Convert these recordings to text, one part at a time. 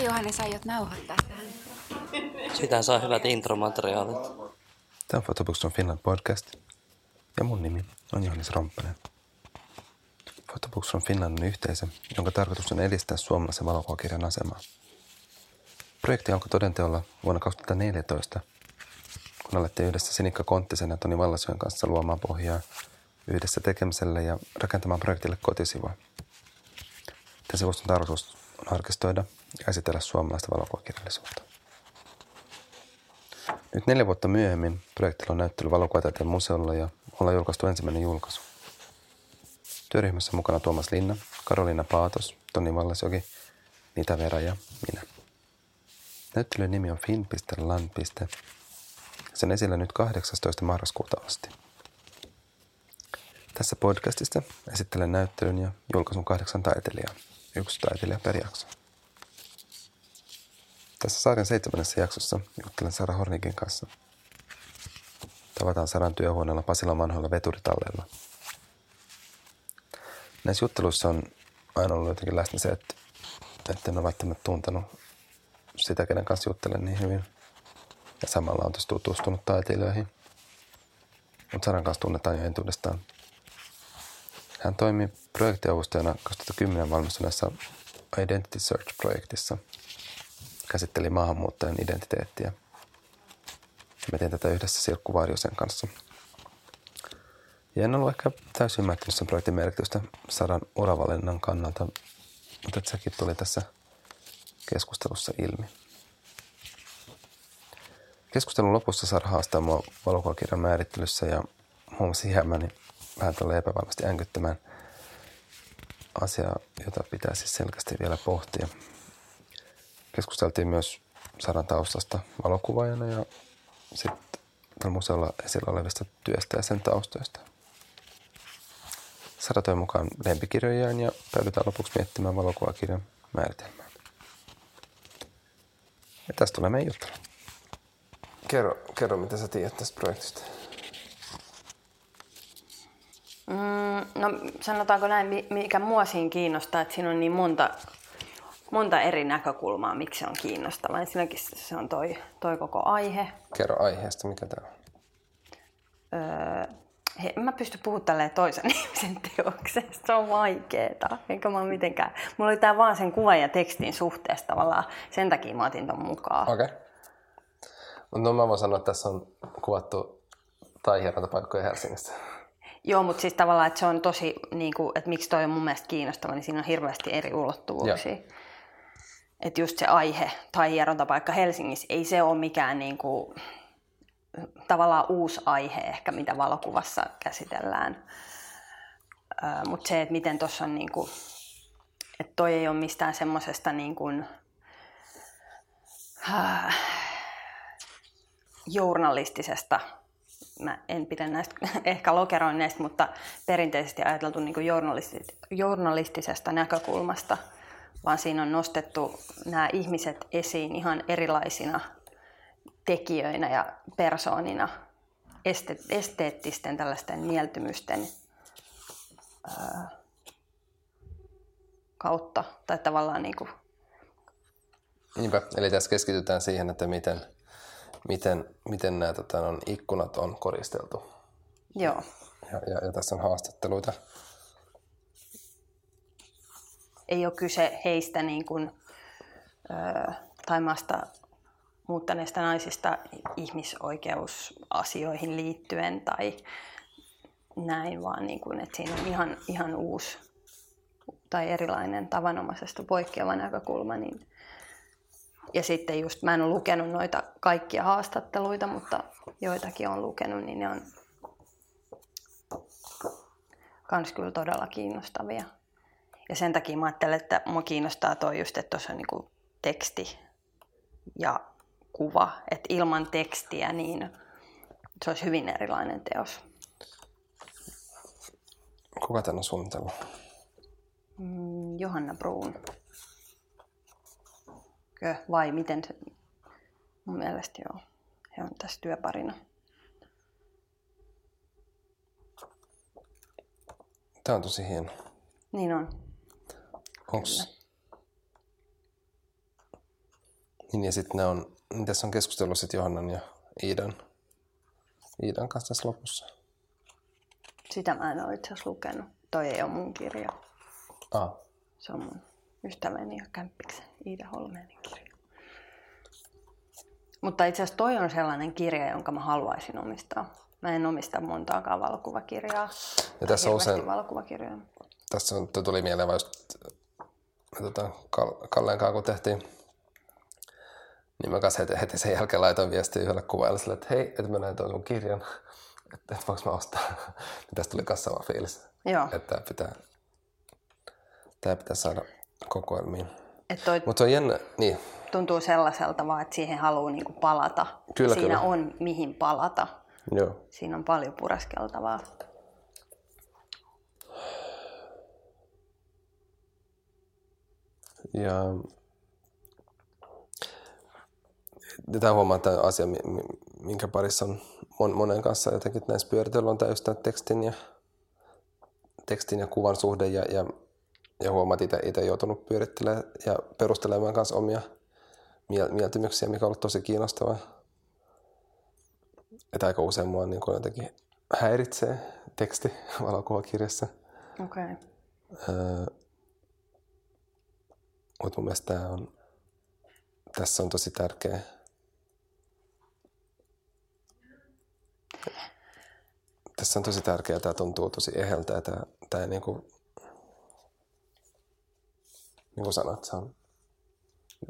Hei Johannes, aiot nauhoittaa tähän? Sitä saa hyvät intromateriaalit. Tämä on Photobooks from Finland podcast ja mun nimi on Johannes Romppanen. Photobooks from Finland on yhteisö, jonka tarkoitus on edistää suomalaisen valokuvakirjan asemaa. Projekti alkoi todenteolla vuonna 2014, kun alettiin yhdessä Sinikka Konttisen ja Toni Vallasyön kanssa luomaan pohjaa yhdessä tekemiselle ja rakentamaan projektille kotisivua. Tämän sivuston tarkoitus on arkistoida ja esitellä suomalaista valokuvakirjallisuutta. Nyt neljä vuotta myöhemmin projektilla on näyttely valokuvataiteen museolla ja ollaan julkaistu ensimmäinen julkaisu. Työryhmässä mukana Tuomas Linna, Karoliina Paatos, Toni Vallasjoki, Nita Vera ja minä. Näyttelyn nimi on fin.lan. Sen esillä nyt 18. marraskuuta asti. Tässä podcastista esittelen näyttelyn ja julkaisun kahdeksan taiteilijaa, yksi taiteilija per jakso. Tässä sarjan seitsemännessä jaksossa juttelen Sara Hornikin kanssa. Tavataan Saran työhuoneella Pasila vanhoilla veturitalleilla. Näissä jutteluissa on aina ollut jotenkin läsnä se, että, että en ole välttämättä tuntenut sitä, kenen kanssa juttelen niin hyvin. Ja samalla on tutustunut taiteilijoihin. Mutta Saran kanssa tunnetaan jo entuudestaan. Hän toimi projektiavustajana 2010 valmistuneessa Identity Search-projektissa – käsitteli maahanmuuttajan identiteettiä. Me tein tätä yhdessä Sirkku Varjosen kanssa. Ja en ollut ehkä täysin ymmärtänyt sen projektin merkitystä sadan uravalinnan kannalta, mutta sekin tuli tässä keskustelussa ilmi. Keskustelun lopussa Sara haastaa mua valokuvakirjan määrittelyssä ja huomasin jäämäni vähän tälle epävarmasti änkyttämään asiaa, jota pitää siis selkeästi vielä pohtia. Keskusteltiin myös Saran taustasta valokuvaajana ja sitten museolla esillä olevista työstä ja sen taustoista. Sara toi mukaan lempikirjojaan ja päädytään lopuksi miettimään valokuvakirjan määritelmää. Ja tästä tulee meidän juttelu. Kerro, kerro, mitä sä tiedät tästä projektista. Mm, no sanotaanko näin, mikä mua siinä kiinnostaa, että siinä on niin monta monta eri näkökulmaa, miksi se on kiinnostava. Ensinnäkin se on toi, toi koko aihe. Kerro aiheesta, mikä tämä on. Öö, he, mä pysty puhumaan tälleen toisen ihmisen teoksesta. Se on vaikeeta. Enkä mä mitenkään. Mulla oli tää vaan sen kuvan ja tekstin suhteesta tavallaan. Sen takia mä otin ton mukaan. Okei. Okay. No mä voin sanoa, että tässä on kuvattu tai paikkoja Helsingissä. Joo, mutta siis tavallaan, että se on tosi, niin kuin, että miksi toi on mun mielestä kiinnostava, niin siinä on hirveästi eri ulottuvuuksia. Joo että just se aihe tai hierontapaikka Helsingissä, ei se ole mikään niin kuin, tavallaan uusi aihe ehkä, mitä valokuvassa käsitellään. Mutta se, että miten tuossa on, niin kuin, että toi ei ole mistään semmoisesta niin kuin, äh, journalistisesta, mä en pidä näistä ehkä lokeroinneista, mutta perinteisesti ajateltu niin kuin journalistisesta näkökulmasta – vaan siinä on nostettu nämä ihmiset esiin ihan erilaisina tekijöinä ja persoonina, este- esteettisten tällaisten mieltymysten ää, kautta. Tai tavallaan niin kuin... Niinpä, eli tässä keskitytään siihen, että miten, miten, miten nämä tota, on, ikkunat on koristeltu. Joo. Ja, ja, ja tässä on haastatteluita ei ole kyse heistä niin kuin, ö, Taimasta muuttaneista naisista ihmisoikeusasioihin liittyen tai näin, vaan niin kuin, että siinä on ihan, ihan uusi tai erilainen tavanomaisesta poikkeava näkökulma. Niin ja sitten just, mä en ole lukenut noita kaikkia haastatteluita, mutta joitakin on lukenut, niin ne on kans kyllä todella kiinnostavia. Ja sen takia mä ajattelen, että mua kiinnostaa toi just, että tuossa on niinku teksti ja kuva. Että ilman tekstiä niin se olisi hyvin erilainen teos. Kuka tänne on suunnitellut? Mm, Johanna Bruun. Kö, vai miten se? Mun mielestä joo. He on tässä työparina. Tämä on tosi hieno. Niin on. Onks, Niin ja sitten ne on, tässä on keskustellut sitten Johannan ja Iidan, Iidan kanssa tässä lopussa. Sitä mä en ole itse asiassa lukenut. Toi ei ole mun kirja. Ah, Se on mun ystäväni ja kämppiksen Iida Holmeenin kirja. Mutta itse asiassa toi on sellainen kirja, jonka mä haluaisin omistaa. Mä en omista montaakaan valokuvakirjaa. Ja tässä on usein- valokuvakirjoja. tässä on, tuli mieleen just, me tota, Kal- Kalleen kanssa kun tehtiin, niin mä kanssa heti, heti sen jälkeen laitoin viestiä yhdelle kuvaajalle sille, että hei, että mä näin tuon sun kirjan, että, että voinko mä ostaa. niin tästä tuli kanssa sama fiilis, Joo. että tää pitää, tää pitää saada kokoelmiin. Et Mutta se on jännä, niin, tuntuu sellaiselta vaan, että siihen haluaa niinku palata. Kyllä, Siinä kyllä. on mihin palata. joo. Siinä on paljon pureskeltavaa. Ja tämä huomaa, että tämä asia, mi- mi- minkä parissa on mon, monen kanssa jotenkin näissä pyöritellyt, on tämä tekstin ja, tekstin ja kuvan suhde ja, ja, ja huomaat itse, itse joutunut pyörittelemään ja perustelemaan kanssa omia miel- mieltymyksiä, mikä on ollut tosi kiinnostavaa. Että aika usein mua niin kuin jotenkin häiritsee teksti valokuvakirjassa. Okei. Okay. Öö, mutta mun mielestä tää on, tässä on tosi tärkeä. Tässä on tosi tärkeää, tämä tuntuu tosi eheltä ja tämä, tämä niin kuin, niin kuin sanot, se on,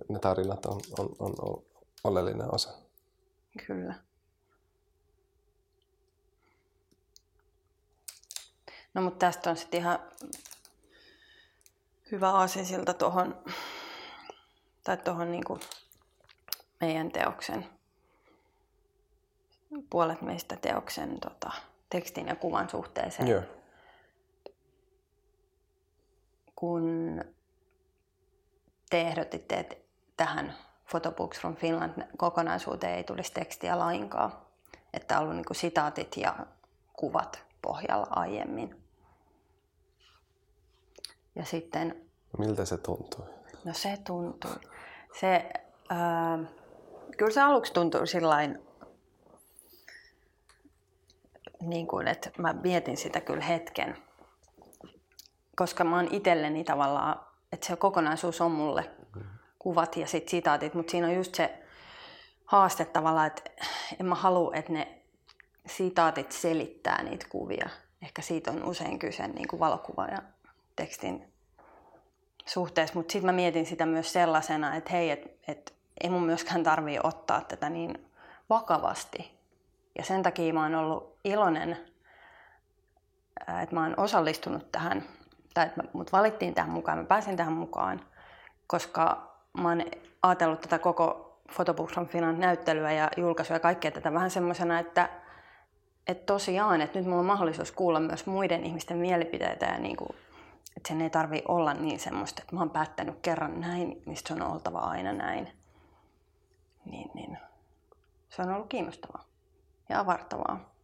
ne tarinat on, on, on, on oleellinen osa. Kyllä. No mutta tästä on sitten ihan hyvä aasinsilta tuohon tai tuohon niinku meidän teoksen, puolet meistä teoksen tota, tekstin ja kuvan suhteeseen. Joo. kun te ehdotitte, että tähän Photobooks from Finland kokonaisuuteen ei tulisi tekstiä lainkaan. Että on ollut niin sitaatit ja kuvat pohjalla aiemmin. Ja sitten, Miltä se tuntuu? no se tuntui. Se, ää, kyllä se aluksi tuntui sillain, niin kuin, että mä mietin sitä kyllä hetken. Koska mä oon itselleni tavallaan, että se kokonaisuus on mulle kuvat ja sit sitaatit, mutta siinä on just se haaste tavallaan, että en mä halua, että ne sitaatit selittää niitä kuvia. Ehkä siitä on usein kyse niin kuin valokuva ja tekstin suhteessa, mutta sitten mä mietin sitä myös sellaisena, että hei, että et, ei mun myöskään tarvii ottaa tätä niin vakavasti. Ja sen takia mä oon ollut iloinen, että mä oon osallistunut tähän, tai että mut valittiin tähän mukaan, mä pääsin tähän mukaan, koska mä oon ajatellut tätä koko Photobooks from Finland näyttelyä ja julkaisua ja kaikkea tätä vähän semmoisena, että, että tosiaan, että nyt mulla on mahdollisuus kuulla myös muiden ihmisten mielipiteitä ja niin kuin, että sen ei tarvi olla niin semmoista, että mä oon päättänyt kerran näin, niin sit se on oltava aina näin. Niin, niin. Se on ollut kiinnostavaa ja avartavaa.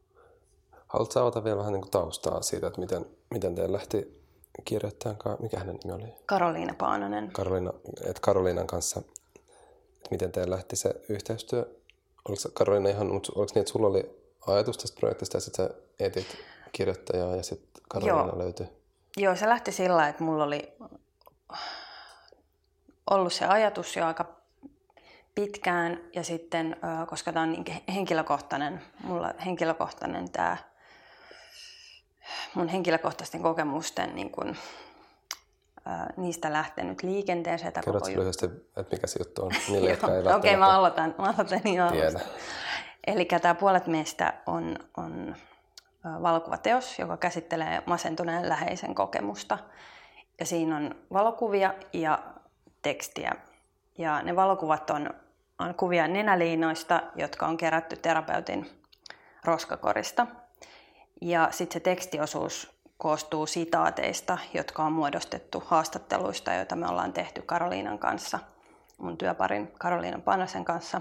Haluatko avata vielä vähän niin taustaa siitä, että miten, miten teidän lähti kirjoittamaan, ka- mikä hänen nimi oli? Karoliina Paananen. Karoliina, että Karoliinan kanssa, että miten teidän lähti se yhteistyö? Oliko Karoliina ihan, oliko niin, että sulla oli ajatus tästä projektista ja sitten sä etit kirjoittajaa ja sitten Karoliina Joo. löytyi? Joo, se lähti sillä että mulla oli ollut se ajatus jo aika pitkään ja sitten, koska tämä on niin henkilökohtainen, mulla henkilökohtainen tämä mun henkilökohtaisten kokemusten niin kun, ö, niistä lähtenyt liikenteeseen. Kerrotko koko lyhyesti, että mikä se juttu on niille, jotka ei Okei, okay, mä aloitan, mä aloitan alusta. Eli tämä Puolet meistä on, on valokuvateos, joka käsittelee masentuneen läheisen kokemusta. Ja siinä on valokuvia ja tekstiä. Ja ne valokuvat on, on kuvia nenäliinoista, jotka on kerätty terapeutin roskakorista. Ja sitten se tekstiosuus koostuu sitaateista, jotka on muodostettu haastatteluista, joita me ollaan tehty Karoliinan kanssa, mun työparin Karoliinan Panasen kanssa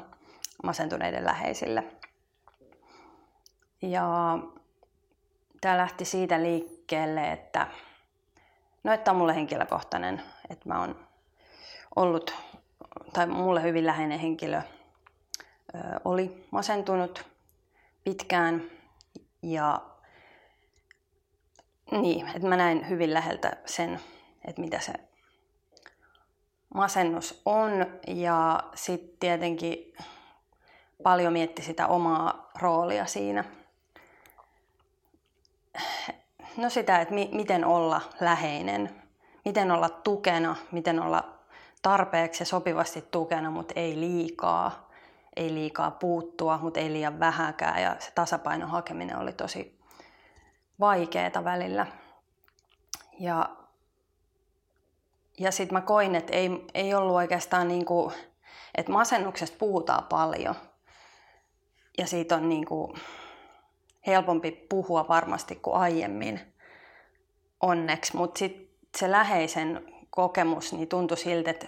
masentuneiden läheisille. Ja tämä lähti siitä liikkeelle, että no, että on mulle henkilökohtainen, että mä oon ollut tai mulle hyvin läheinen henkilö oli masentunut pitkään ja niin, että mä näin hyvin läheltä sen, että mitä se masennus on ja sitten tietenkin paljon mietti sitä omaa roolia siinä. No sitä, että mi- miten olla läheinen, miten olla tukena, miten olla tarpeeksi ja sopivasti tukena, mutta ei liikaa. Ei liikaa puuttua, mutta ei liian vähäkään ja se tasapainon hakeminen oli tosi vaikeaa välillä. Ja, ja sitten mä koin, että ei, ei ollut oikeastaan niin kuin, että masennuksesta puhutaan paljon. Ja siitä on niin kuin helpompi puhua varmasti kuin aiemmin, onneksi. Mutta sitten se läheisen kokemus niin tuntui siltä, että,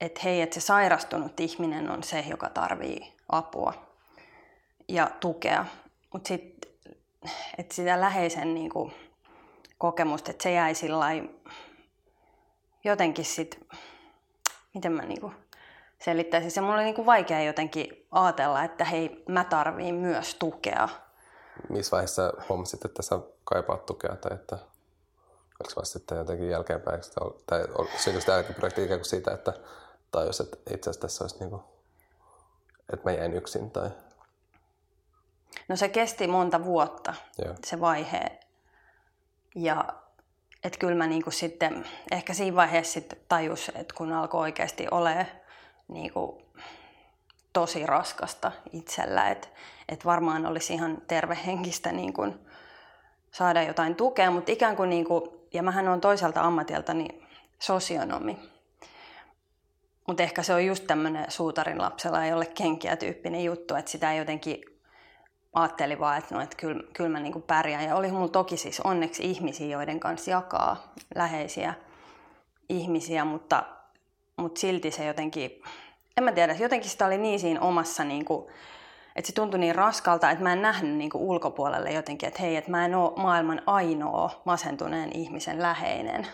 että hei, että se sairastunut ihminen on se, joka tarvii apua ja tukea. Mutta sitten, että sitä läheisen niin kuin, kokemusta, että se jäi sillä jotenkin sitten, miten mä niin kuin, selittäisin. Se mulla oli niin kuin vaikea jotenkin ajatella, että hei, mä tarviin myös tukea. Missä vaiheessa huomasit, että sä kaipaat tukea tai että oliko vasta sitten jotenkin jälkeenpäin, tai syntyykö tämä projekti ikään kuin siitä, että tajus, että itse asiassa tässä olisi niin kuin, että mä jäin yksin tai... No se kesti monta vuotta, Joo. se vaihe. Ja että kyllä mä niinku sitten, ehkä siinä vaiheessa sitten tajus, että kun alkoi oikeasti olemaan niinku tosi raskasta itsellä, että et varmaan olisi ihan tervehenkistä niinku saada jotain tukea, mutta ikään kuin, niinku, ja mähän on toiselta ammatiltani sosionomi, mutta ehkä se on just tämmöinen suutarin lapsella ei ole kenkiä tyyppinen juttu, että sitä jotenkin ajatteli vaan, että, no, että kyllä, kyllä mä niin pärjään. Ja oli mulla toki siis onneksi ihmisiä, joiden kanssa jakaa läheisiä ihmisiä, mutta, mutta silti se jotenkin, en mä tiedä, jotenkin sitä oli niin siinä omassa, niin kuin, että se tuntui niin raskalta, että mä en nähnyt niin kuin ulkopuolelle jotenkin, että hei, että mä en ole maailman ainoa masentuneen ihmisen läheinen.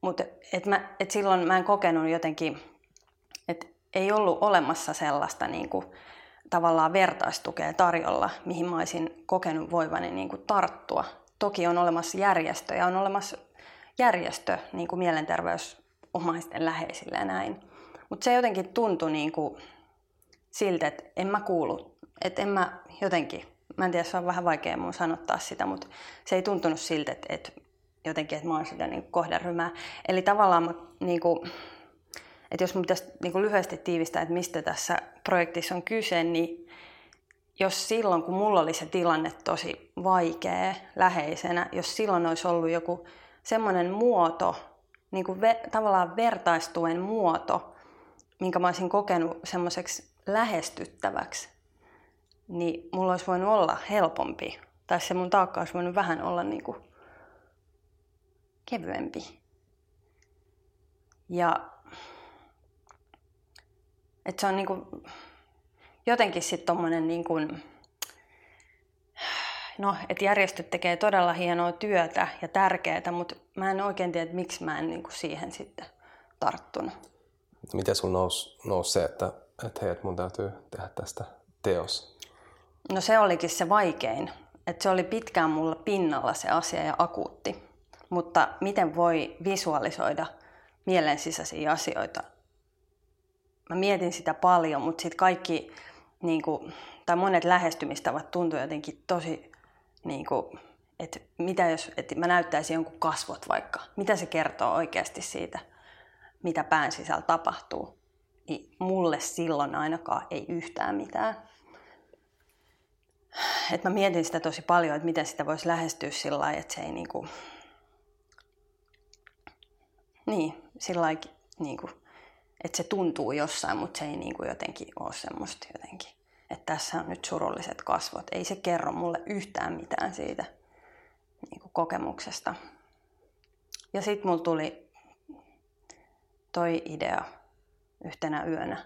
Mutta et et silloin mä en kokenut jotenkin, että ei ollut olemassa sellaista niin kuin, tavallaan vertaistukea tarjolla, mihin mä olisin kokenut voivani niin kuin tarttua. Toki on olemassa järjestö ja on olemassa järjestö niin kuin mielenterveysomaisten läheisille ja näin. Mutta se jotenkin tuntui niin kuin siltä, että en mä kuulu, että en mä jotenkin, mä en tiedä, se on vähän vaikea mun sanottaa sitä, mutta se ei tuntunut siltä, että, että jotenkin, että mä oon sitä niin kohderyhmää. Eli tavallaan mä, niin kuin, että jos mun pitäisi niin kuin lyhyesti tiivistää, että mistä tässä projektissa on kyse, niin jos silloin, kun mulla oli se tilanne tosi vaikea läheisenä, jos silloin olisi ollut joku semmoinen muoto, niin kuin ve, tavallaan vertaistuen muoto, minkä mä olisin kokenut semmoiseksi lähestyttäväksi, niin mulla olisi voinut olla helpompi. Tai se mun taakka olisi voinut vähän olla niin kuin kevyempi. Ja että se on niinku, jotenkin sitten tommonen niinku, no, että järjestöt tekee todella hienoa työtä ja tärkeää, mutta mä en oikein tiedä, että miksi mä en niinku siihen sitten tarttunut. Miten sun nousi nous se, että, että hei, että mun täytyy tehdä tästä teos? No se olikin se vaikein. Että se oli pitkään mulla pinnalla se asia ja akuutti. Mutta miten voi visualisoida mielen sisäisiä asioita mä mietin sitä paljon, mutta sitten kaikki, niin kuin, tai monet lähestymistavat tuntui jotenkin tosi, niin kuin, että mitä jos että mä näyttäisin jonkun kasvot vaikka, mitä se kertoo oikeasti siitä, mitä pään sisällä tapahtuu. Mulle silloin ainakaan ei yhtään mitään. Et mä mietin sitä tosi paljon, että miten sitä voisi lähestyä sillä lailla, että se ei niinku... Niin, sillä lailla, niinku, että se tuntuu jossain, mutta se ei niin kuin jotenkin ole semmoista jotenkin, että tässä on nyt surulliset kasvot. Ei se kerro mulle yhtään mitään siitä niin kuin kokemuksesta. Ja sitten mulla tuli toi idea yhtenä yönä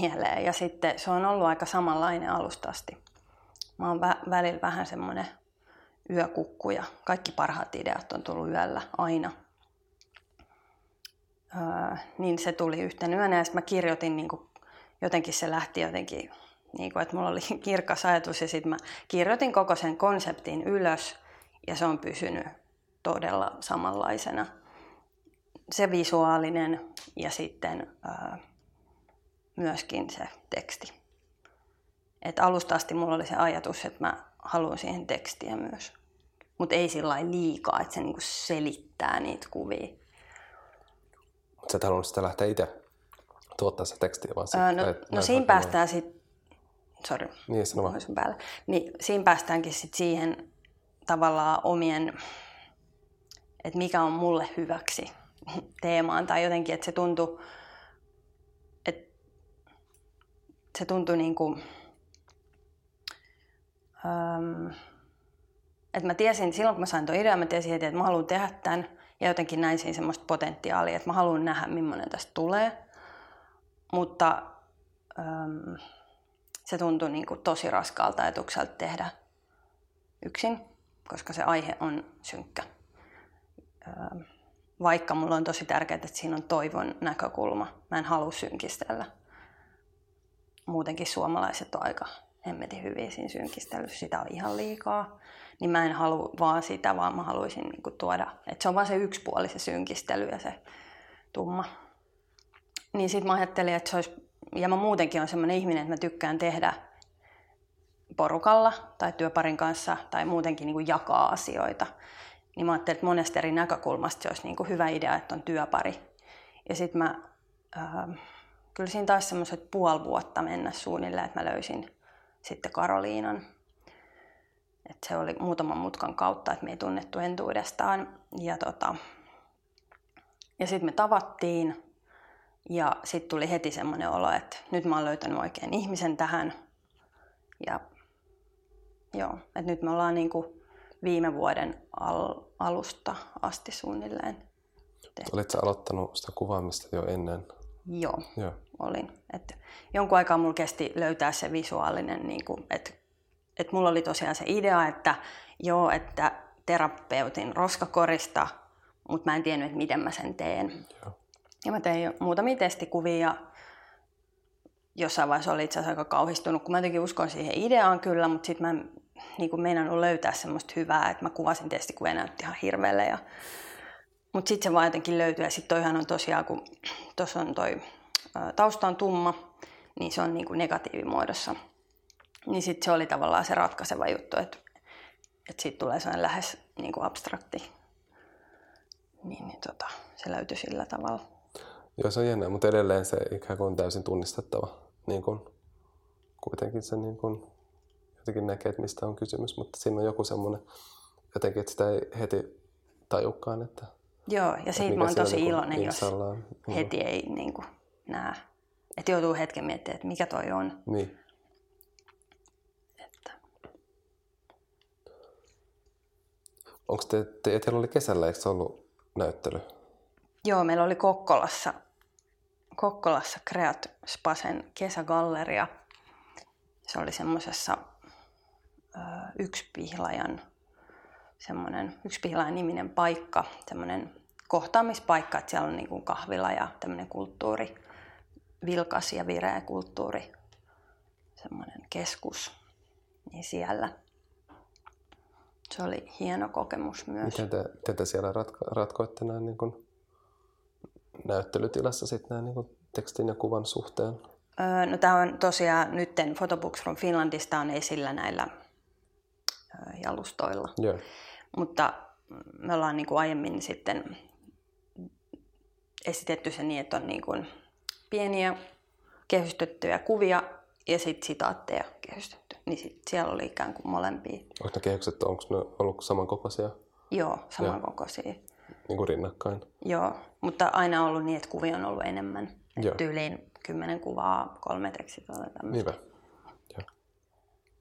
mieleen. Ja sitten se on ollut aika samanlainen alusta asti. Mä oon vä- välillä vähän semmoinen yökukku ja kaikki parhaat ideat on tullut yöllä aina – öö, niin se tuli yhtenä yönä ja sitten mä kirjoitin, niin kuin, jotenkin se lähti jotenkin, niin kuin, että mulla oli kirkas ajatus ja sitten mä kirjoitin koko sen konseptin ylös ja se on pysynyt todella samanlaisena. Se visuaalinen ja sitten öö, myöskin se teksti. Et alusta asti mulla oli se ajatus, että mä haluan siihen tekstiä myös. Mutta ei sillä liikaa, että se niinku selittää niitä kuvia. Mutta sä et halunnut sitä lähteä itse tuottaa se tekstiä, vaan öö, no, no, no siinä päästään sitten, sori, niin, sano sun päälle. Niin, siinä päästäänkin sit siihen tavallaan omien, että mikä on mulle hyväksi teemaan. Tai jotenkin, että se tuntuu, että se tuntui niin kuin, että mä tiesin, silloin kun mä sain tuon idean, mä tiesin heti, että mä haluan tehdä tämän. Ja jotenkin näin siinä semmoista potentiaalia, että mä haluan nähdä, millainen tästä tulee. Mutta se tuntui niin kuin tosi raskaalta ajatukselta tehdä yksin, koska se aihe on synkkä. Vaikka mulla on tosi tärkeää, että siinä on toivon näkökulma. Mä en halua synkistellä. Muutenkin suomalaiset on aika hemmetin hyviä siinä synkistelyssä. Sitä on ihan liikaa niin mä en halua vaan sitä, vaan mä haluaisin niin kuin tuoda, että se on vaan se yksipuoli se synkistely ja se tumma. Niin sitten mä ajattelin, että se olisi, ja mä muutenkin on sellainen ihminen, että mä tykkään tehdä porukalla tai työparin kanssa tai muutenkin niin kuin jakaa asioita. Niin mä ajattelin, että monesta eri näkökulmasta se olisi niin kuin hyvä idea, että on työpari. Ja sitten mä, äh, kyllä siinä taisi semmoiset puoli vuotta mennä suunnilleen, että mä löysin sitten Karoliinan, et se oli muutaman mutkan kautta, että me ei tunnettu entuudestaan. Ja, tota, ja sitten me tavattiin ja sitten tuli heti semmoinen olo, että nyt mä oon löytänyt oikein ihmisen tähän. Ja joo, että nyt me ollaan niinku viime vuoden al- alusta asti suunnilleen. Olitko aloittanut sitä kuvaamista jo ennen? Joo, Joo. olin. Et jonkun aikaa mulla kesti löytää se visuaalinen, niin kuin, että että mulla oli tosiaan se idea, että joo, että terapeutin roskakorista, mutta mä en tiennyt, että miten mä sen teen. Joo. Ja mä tein muutamia testikuvia ja jossain vaiheessa oli itse asiassa aika kauhistunut, kun mä jotenkin uskon siihen ideaan kyllä, mutta sitten mä en niin kuin meinannut löytää semmoista hyvää, että mä kuvasin testikuvia ja näytti ihan hirveelle. Ja... Mutta sitten se vaan jotenkin löytyi ja sitten toihan on tosiaan, kun tuossa on toi tausta on tumma, niin se on niin kuin negatiivimuodossa niin sitten se oli tavallaan se ratkaiseva juttu, että, että siitä tulee sellainen lähes niin kuin abstrakti. Niin, niin tota, se löytyi sillä tavalla. Joo, se on jännä, mutta edelleen se ikään kuin on täysin tunnistettava. Niin kuin, kuitenkin se niin kuin, jotenkin näkee, että mistä on kysymys, mutta siinä on joku semmoinen, jotenkin, että sitä ei heti tajukaan, että Joo, ja siitä mä oon tosi niin iloinen, jos heti ei niin kuin, näe. Että joutuu hetken miettimään, että mikä toi on. Niin. Onko te, te, teillä oli kesällä, eikö se ollut näyttely? Joo, meillä oli Kokkolassa, Kokkolassa Creat Spasen kesägalleria. Se oli semmoisessa yksi pihlajan, semmoinen yksi pihlajan niminen paikka, semmoinen kohtaamispaikka, että siellä on niin kuin kahvila ja tämmöinen kulttuuri, vilkas ja vireä kulttuuri, semmoinen keskus, niin siellä – se oli hieno kokemus myös. Miten te, te, te siellä ratko, ratkoitte näin niin kuin näyttelytilassa sitten näin niin kuin tekstin ja kuvan suhteen? Öö, no tämä on tosiaan nyt Photobooks from Finlandista on esillä näillä jalustoilla. Yeah. Mutta me ollaan niin kuin aiemmin sitten esitetty se niin, että on niin kuin pieniä kehystettyjä kuvia ja sitten sitaatteja kehystetty. Niin sit siellä oli ikään kuin molempia. Onko ne kehykset, onko ne ollut samankokoisia? Joo, samankokoisia. Niin kuin rinnakkain? Joo, mutta aina ollut niin, että kuvia on ollut enemmän. Tyyliin kymmenen kuvaa, kolme tekstiä tai tämmöistä.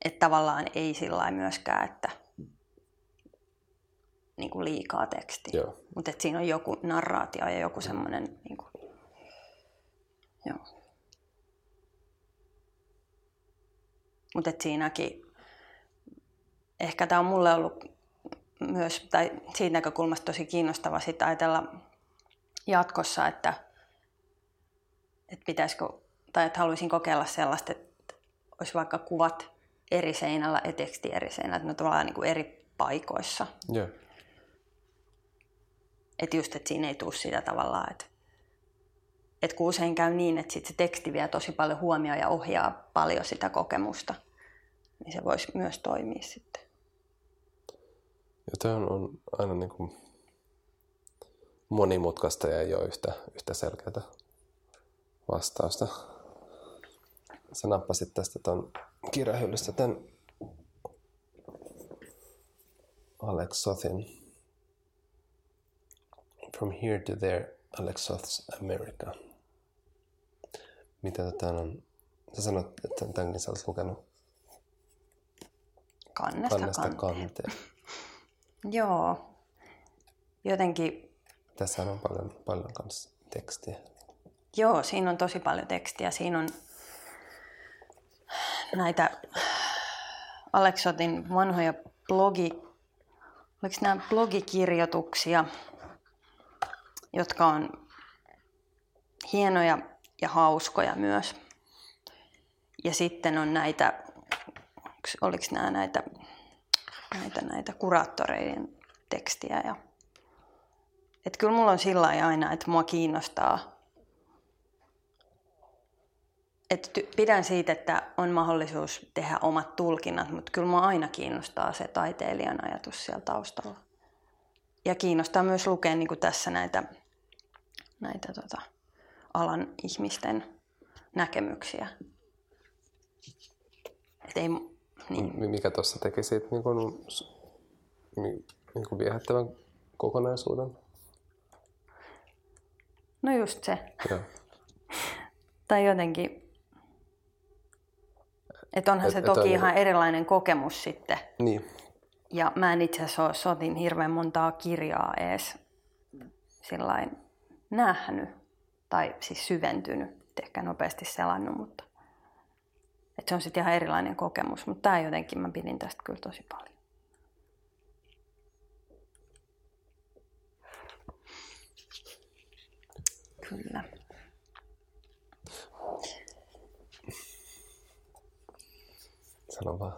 Että tavallaan ei sillä myöskään, että niin kuin liikaa tekstiä. Mutta siinä on joku narraatio ja joku semmoinen... Niin kuin, joo. Mutta siinäkin ehkä tämä on mulle ollut myös, tai siitä näkökulmasta tosi kiinnostava sitä ajatella jatkossa, että pitäisikö, tai että haluaisin kokeilla sellaista, että olisi vaikka kuvat eri seinällä ja teksti eri seinällä, että ne on tavallaan niin kuin eri paikoissa. Joo. Että just, että siinä ei tule sitä tavallaan, että, että kun usein käy niin, että sit se teksti vie tosi paljon huomioon ja ohjaa paljon sitä kokemusta, niin se voisi myös toimia sitten. Ja tämä on, aina niin kuin monimutkaista ja ei ole yhtä, yhtä selkeää vastausta. Sä nappasit tästä tuon kirjahyllystä tämän Alex Sothin From Here to There, Alex Soth's America. Mitä tätä on? Sä sanot, että tämänkin sä olet lukenut Kannesta, kannesta kanteen. kanteen. Joo. Jotenkin, Tässä on paljon, paljon kanssa tekstiä. joo, siinä on tosi paljon tekstiä. Siinä on näitä Aleksotin vanhoja blogi, oliko nämä blogikirjoituksia, jotka on hienoja ja hauskoja myös. Ja sitten on näitä, oliko nämä näitä, näitä, näitä kuraattoreiden tekstiä. Ja, että kyllä mulla on sillä aina, että mua kiinnostaa. Että ty- pidän siitä, että on mahdollisuus tehdä omat tulkinnat, mutta kyllä mua aina kiinnostaa se taiteilijan ajatus siellä taustalla. Ja kiinnostaa myös lukea niin kuin tässä näitä, näitä tota, alan ihmisten näkemyksiä. Et ei, niin. Mi- Mikä tuossa teki siitä niin kuin, niin kuin viehättävän kokonaisuuden? No just se. Joo. Tai jotenkin, että onhan Et- se et toki ihan niinku- erilainen kokemus sitten. Niin. Ja mä en itse asiassa ole sotin hirveän montaa kirjaa edes sillain nähnyt tai siis syventynyt, Et ehkä nopeasti selannut, mutta et se on sitten ihan erilainen kokemus. Mutta tämä jotenkin, mä pidin tästä kyllä tosi paljon. Kyllä. Sano vaan.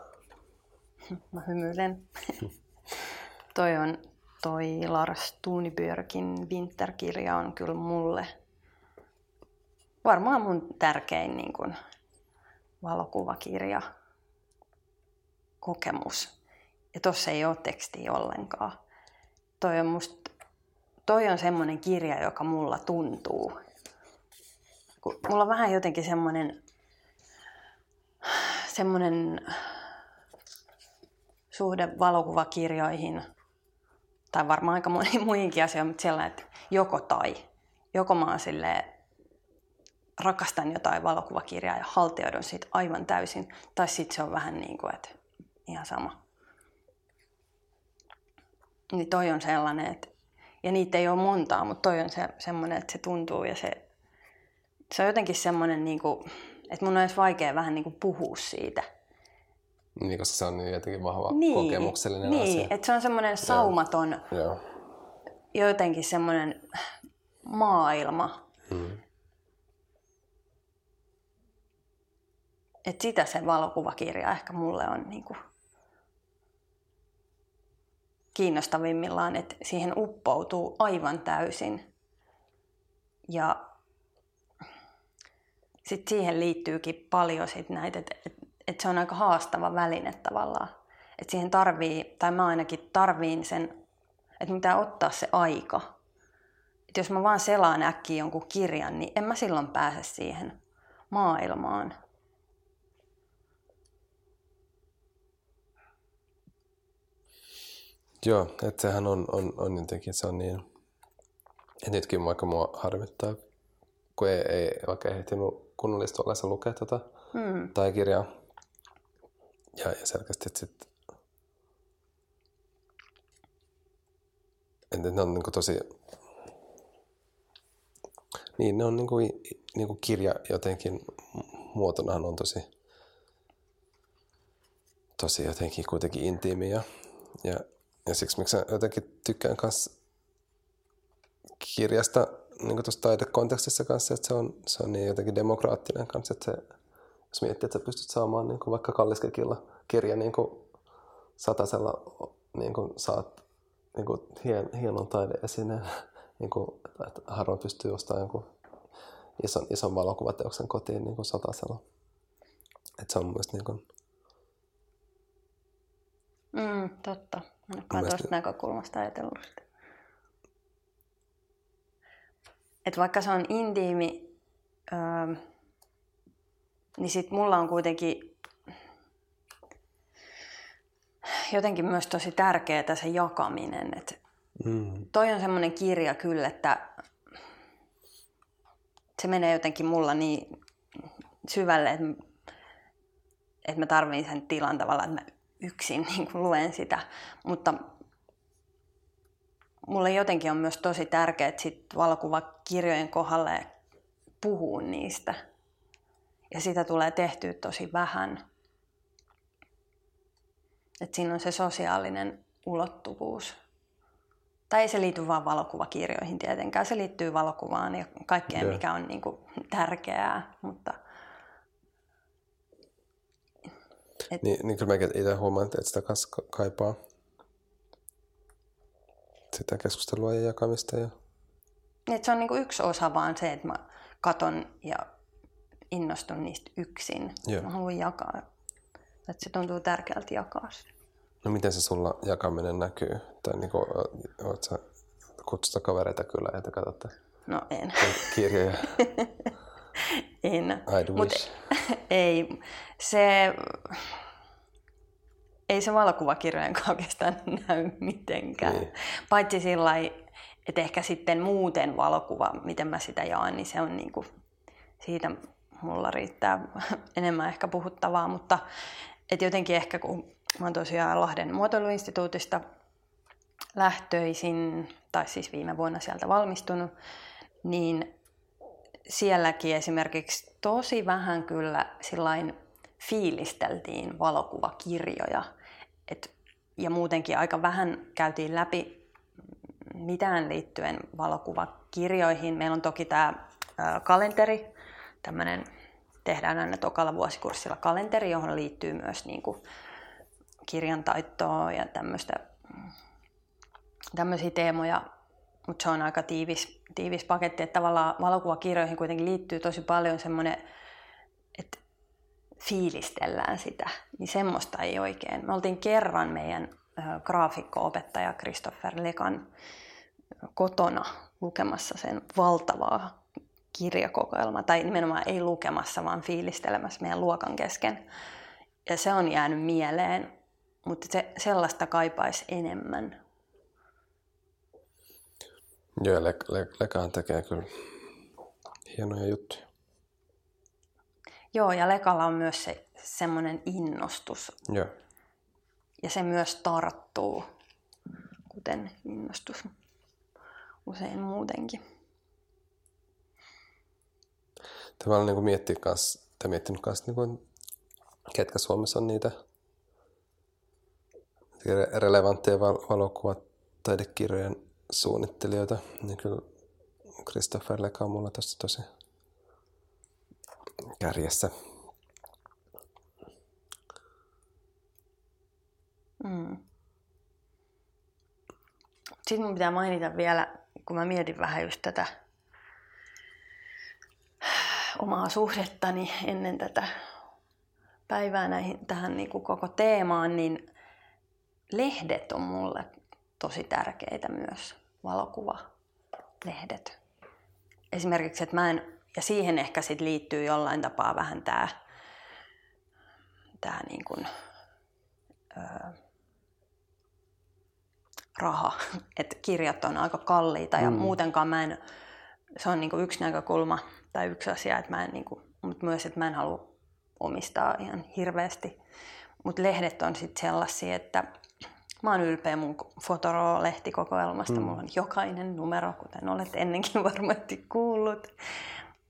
Mä hymyilen. toi on toi Lars Tunibjörkin Winter-kirja on kyllä mulle varmaan mun tärkein niin kun, valokuvakirja kokemus. Ja tossa ei ole tekstiä ollenkaan. Toi on, must, toi on semmoinen kirja, joka mulla tuntuu. Kun mulla on vähän jotenkin semmoinen semmoinen suhde valokuvakirjoihin, tai varmaan aika moniin muihinkin asioihin, mutta sellainen, että joko tai. Joko mä oon silleen, rakastan jotain valokuvakirjaa ja haltioidun siitä aivan täysin, tai sitten se on vähän niin kuin, että ihan sama. Niin toi on sellainen, että, ja niitä ei ole montaa, mutta toi on se, semmoinen, että se tuntuu ja se, se on jotenkin semmoinen, niin kuin, että mun on edes vaikea vähän niin kuin puhua siitä. Niin, koska se on niin jotenkin vahva Niin, kokemuksellinen niin asia. että se on semmoinen saumaton, Joo. jotenkin semmoinen maailma. Mm. Että sitä se valokuvakirja ehkä mulle on niinku kiinnostavimmillaan, että siihen uppoutuu aivan täysin. Ja sitten siihen liittyykin paljon sit näitä, että et, et se on aika haastava väline tavallaan. Että siihen tarvii, tai mä ainakin tarviin sen, että mitä ottaa se aika. Että jos mä vaan selaan äkkiä jonkun kirjan, niin en mä silloin pääse siihen maailmaan. Joo, että sehän on, on, on jotenkin, se on niin, että nytkin vaikka mua harmittaa, kun ei, ei vaikka ehtinyt kunnollista olessa lukea tota Hmm. tai kirjaa. Ja, ja selkeästi sitten, että ne on niinku tosi, niin ne on niinku, niinku kirja jotenkin muotonahan on tosi, tosi jotenkin kuitenkin intiimi ja, ja, ja siksi miksi mä jotenkin tykkään kans kirjasta niin tuossa taidekontekstissa kanssa, että se on, se on niin jotenkin demokraattinen kanssa, että se, jos miettii, että sä pystyt saamaan niin kuin vaikka Kalliskekilla kirja niin kuin satasella niin kuin saat niin kuin hien, hienon taideesineen, niin kuin, että harvoin pystyy ostamaan jonkun ison, ison valokuvateoksen kotiin niin kuin satasella. Että se on mun mielestä niin kuin, Mm, totta. En olekaan tuosta näkökulmasta ajatellut sitä. Et vaikka se on intiimi, öö, niin sit mulla on kuitenkin jotenkin myös tosi tärkeää se jakaminen. Et mm. Toi on semmoinen kirja kyllä, että se menee jotenkin mulla niin syvälle, että, että mä tarvitsen sen tilan tavallaan, että mä yksin niin kuin luen sitä. Mutta mulle jotenkin on myös tosi tärkeää sit valokuvakirjojen kohdalle puhua niistä. Ja sitä tulee tehtyä tosi vähän. Et siinä on se sosiaalinen ulottuvuus. Tai ei se liity vain valokuvakirjoihin tietenkään, se liittyy valokuvaan ja kaikkeen, yeah. mikä on niin kuin, tärkeää. Mutta Et... Niin, niin kyllä mäkin itse huomaan, että sitä kaipaa sitä keskustelua ja jakamista. Ja... Et se on niinku yksi osa vaan se, että mä katon ja innostun niistä yksin. Joo. Mä haluan jakaa. Että se tuntuu tärkeältä jakaa sitä. No miten se sulla jakaminen näkyy? Tai niinku, oot sä kutsuta kavereita kyllä, että katsotte No en. kirjoja? en. I'd Mut ei. Se, ei se valokuvakirjojen oikeastaan näy mitenkään. Niin. Paitsi sillä että ehkä sitten muuten valokuva, miten mä sitä jaan, niin se on niinku, siitä mulla riittää enemmän ehkä puhuttavaa, mutta et jotenkin ehkä kun mä oon tosiaan Lahden muotoiluinstituutista lähtöisin, tai siis viime vuonna sieltä valmistunut, niin sielläkin esimerkiksi tosi vähän kyllä sillain fiilisteltiin valokuvakirjoja. Et, ja muutenkin aika vähän käytiin läpi mitään liittyen valokuvakirjoihin. Meillä on toki tämä kalenteri, tämmöinen tehdään aina tokalla vuosikurssilla kalenteri, johon liittyy myös niin kuin kirjantaittoa ja tämmöistä, tämmöisiä teemoja, mutta se on aika tiivis, tiivis paketti, että tavallaan valokuvakirjoihin kuitenkin liittyy tosi paljon semmoinen, että fiilistellään sitä, niin semmoista ei oikein. Me oltiin kerran meidän graafikko-opettaja Christopher Lekan kotona lukemassa sen valtavaa kirjakokoelmaa, tai nimenomaan ei lukemassa, vaan fiilistelemässä meidän luokan kesken. Ja se on jäänyt mieleen, mutta se, sellaista kaipaisi enemmän. Joo, Le- Le- Lekahan tekee kyllä hienoja juttuja. Joo, ja Lekalla on myös se semmoinen innostus. Joo. Ja se myös tarttuu, kuten innostus usein muutenkin. Tämä on niin miettiä kans, tai miettinyt kanssa, niin kuin, ketkä Suomessa on niitä relevantteja val- taidekirjojen suunnittelijoita, niin kyllä Christopher Leka on mulla tässä tosi kärjessä. Mm. Sitten mun pitää mainita vielä, kun mä mietin vähän just tätä omaa suhdettani ennen tätä päivää näihin, tähän niin kuin koko teemaan, niin lehdet on mulle tosi tärkeitä myös, valokuvalehdet. Esimerkiksi, että mä en ja siihen ehkä sit liittyy jollain tapaa vähän tämä tää niin kuin, öö, raha. Että kirjat on aika kalliita ja mm. muutenkaan mä en, se on niin kuin yksi näkökulma tai yksi asia, että mä en, niin kuin, mutta myös, että mä en halua omistaa ihan hirveästi. Mutta lehdet on sitten sellaisia, että Mä oon ylpeä mun Fotoro-lehtikokoelmasta. Mm. Mulla on jokainen numero, kuten olet ennenkin varmasti kuullut.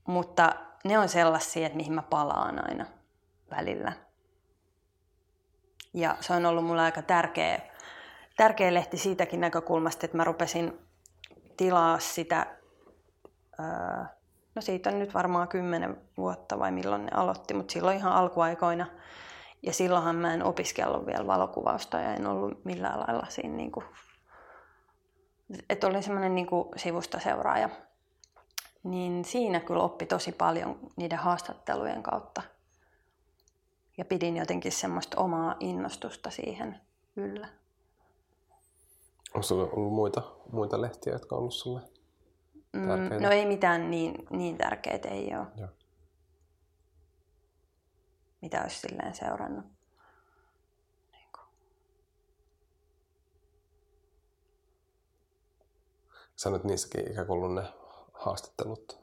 Mutta ne on sellaisia, että mihin mä palaan aina välillä. Ja se on ollut mulle aika tärkeä, tärkeä lehti siitäkin näkökulmasta, että mä rupesin tilaa sitä no siitä on nyt varmaan kymmenen vuotta vai milloin ne aloitti, mutta silloin ihan alkuaikoina. Ja silloinhan mä en opiskellut vielä valokuvausta ja en ollut millään lailla siinä niin kuin, että olin semmoinen niin sivusta seuraaja. Niin siinä kyllä oppi tosi paljon niiden haastattelujen kautta. Ja pidin jotenkin semmoista omaa innostusta siihen yllä. Onko sulla ollut muita, muita lehtiä, jotka on ollut sulle tärkeitä? Mm, no ei mitään niin, niin tärkeitä, ei ole. Joo. Mitä olisi silleen seurannut. Niin kuin. Sanoit niissäkin ikään kuin ollut ne haastattelut.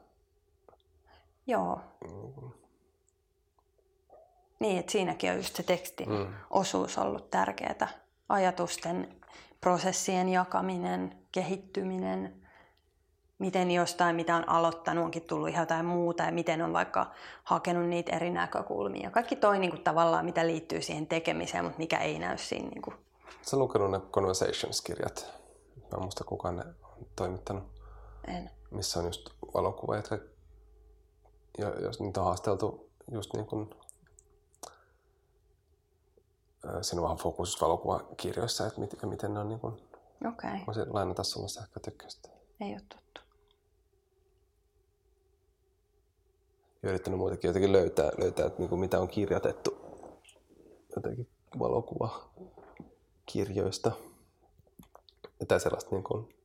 Joo. Mm. Niin, että siinäkin on just se tekstin mm. osuus ollut tärkeää. Ajatusten, prosessien jakaminen, kehittyminen, miten jostain, mitä on aloittanut, onkin tullut ihan jotain muuta ja miten on vaikka hakenut niitä eri näkökulmia. Kaikki toi niin kuin, tavallaan, mitä liittyy siihen tekemiseen, mutta mikä ei näy siinä. Niin kuin. Sä lukenut ne Conversations-kirjat? Mä en muista kukaan ne on toimittanut. En. Missä on just valokuva, jotka, jos niitä on haasteltu just niin kuin siinä on vähän fokus valokuvakirjoissa, että mit, miten ne on niin kuin. Okay. voisin lainata sulle sähkötykköstä. Ei ole tuttu. Ja yrittänyt muitakin jotenkin löytää, löytää että niin kuin mitä on kirjoitettu jotenkin valokuvakirjoista. Jotain sellaista niin kuin,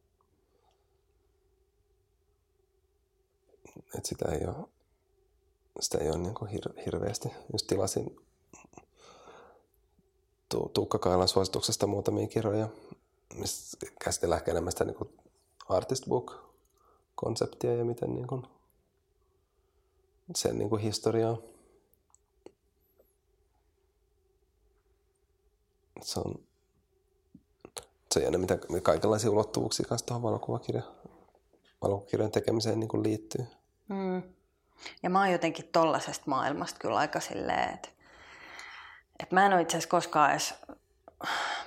että sitä ei ole, sitä ei ole niin kuin hir, hirveästi. Just tilasin Tuukka Kailan suosituksesta muutamia kirjoja, missä käsitellään ehkä enemmän sitä niin kuin artist book-konseptia ja miten niin kuin sen niin kuin historiaa. Se on, se on jännä, mitä kaikenlaisia ulottuvuuksia kanssa tuohon valokuvakirja, valokuvakirjan tekemiseen niin kuin liittyy. Mm. Ja mä oon jotenkin tollasesta maailmasta kyllä aika silleen, että et mä en ole itse asiassa koskaan edes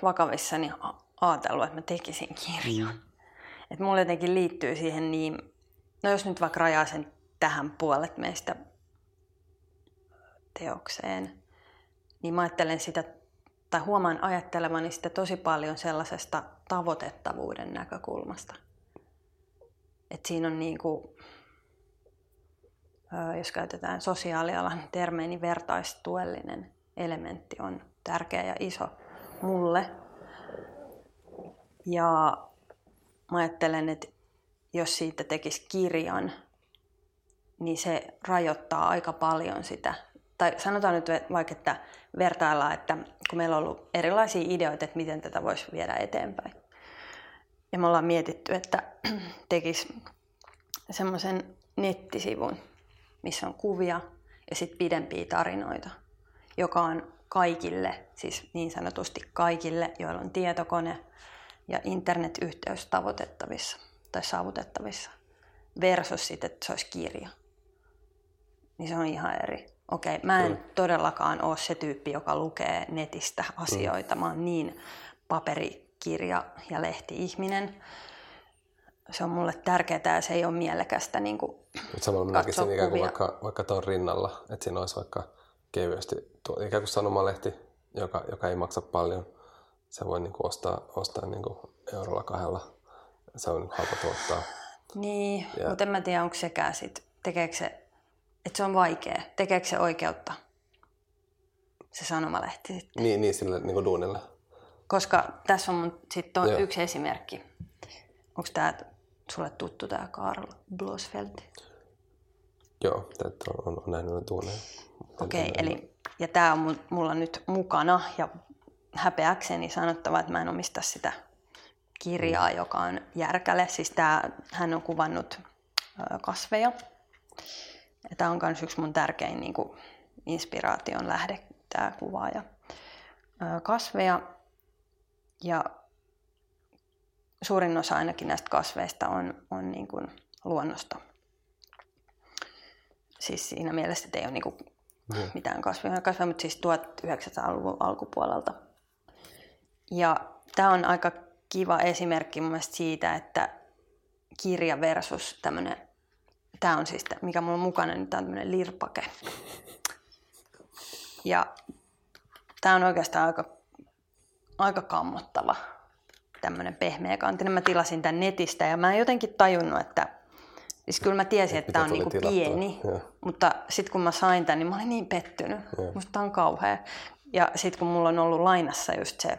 vakavissani ajatellut, että mä tekisin kirjan. Mm. Et mulla jotenkin liittyy siihen niin, no jos nyt vaikka rajaa sen tähän puolet meistä teokseen, niin mä ajattelen sitä, tai huomaan ajattelevani sitä tosi paljon sellaisesta tavoitettavuuden näkökulmasta. Et siinä on niin kuin, jos käytetään sosiaalialan termeä, niin vertaistuellinen elementti on tärkeä ja iso mulle. Ja mä ajattelen, että jos siitä tekisi kirjan, niin se rajoittaa aika paljon sitä. Tai sanotaan nyt vaikka, että vertaillaan, että kun meillä on ollut erilaisia ideoita, että miten tätä voisi viedä eteenpäin. Ja me ollaan mietitty, että tekisi semmoisen nettisivun, missä on kuvia ja sitten pidempiä tarinoita – joka on kaikille, siis niin sanotusti kaikille, joilla on tietokone ja internetyhteys tavoitettavissa tai saavutettavissa, versus sitten, että se olisi kirja. Niin se on ihan eri. Okei, mä en mm. todellakaan ole se tyyppi, joka lukee netistä asioita. Mm. Mä oon niin paperikirja- ja lehti-ihminen. Se on mulle tärkeää ja se ei ole mielekästä niin kuin Samalla mä näkisin ikään kuin vaikka, vaikka tuon rinnalla, että siinä olisi vaikka kevyesti, tuo, ikään kuin sanomalehti, joka, joka ei maksa paljon. Se voi niin kuin ostaa, ostaa niin kuin eurolla kahdella. Se on niin halpa tuottaa. Niin, ja... mutta en mä tiedä, onko sekään sit, tekeekö se, että se on vaikea, tekeekö se oikeutta se sanomalehti sitten. Niin, niin sille niin kuin duunille. Koska tässä on mun sit to, yksi esimerkki. Onko tämä sulle tuttu tämä Karl Blosfeld? Joo, tämä on, on nähnyt ne duuneja. Okei, okay, eli ja tämä on mulla nyt mukana ja häpeäkseni sanottava, että mä en omista sitä kirjaa, mm. joka on järkäle. Siis tää, hän on kuvannut kasveja. Ja tämä on myös yksi mun tärkein niin kuin, inspiraation lähde, tämä kuvaaja. Kasveja ja suurin osa ainakin näistä kasveista on, on niin kuin luonnosta. Siis siinä mielessä, että ei ole niin kuin yeah. mitään kasveja, mutta siis 1900-luvun alkupuolelta. Ja tämä on aika kiva esimerkki mun siitä, että kirja versus tämmöinen tämä on siis, mikä mulla on mukana, niin tämä on tämmöinen lirpake. Ja tämä on oikeastaan aika, aika kammottava tämmöinen pehmeä kantinen. Mä tilasin tämän netistä ja mä en jotenkin tajunnut, että Siis kyllä mä tiesin, että tämä on niinku pieni, ja. mutta sitten kun mä sain tämän, niin mä olin niin pettynyt. Ja. Musta tämä on kauhea. Ja sitten kun mulla on ollut lainassa just se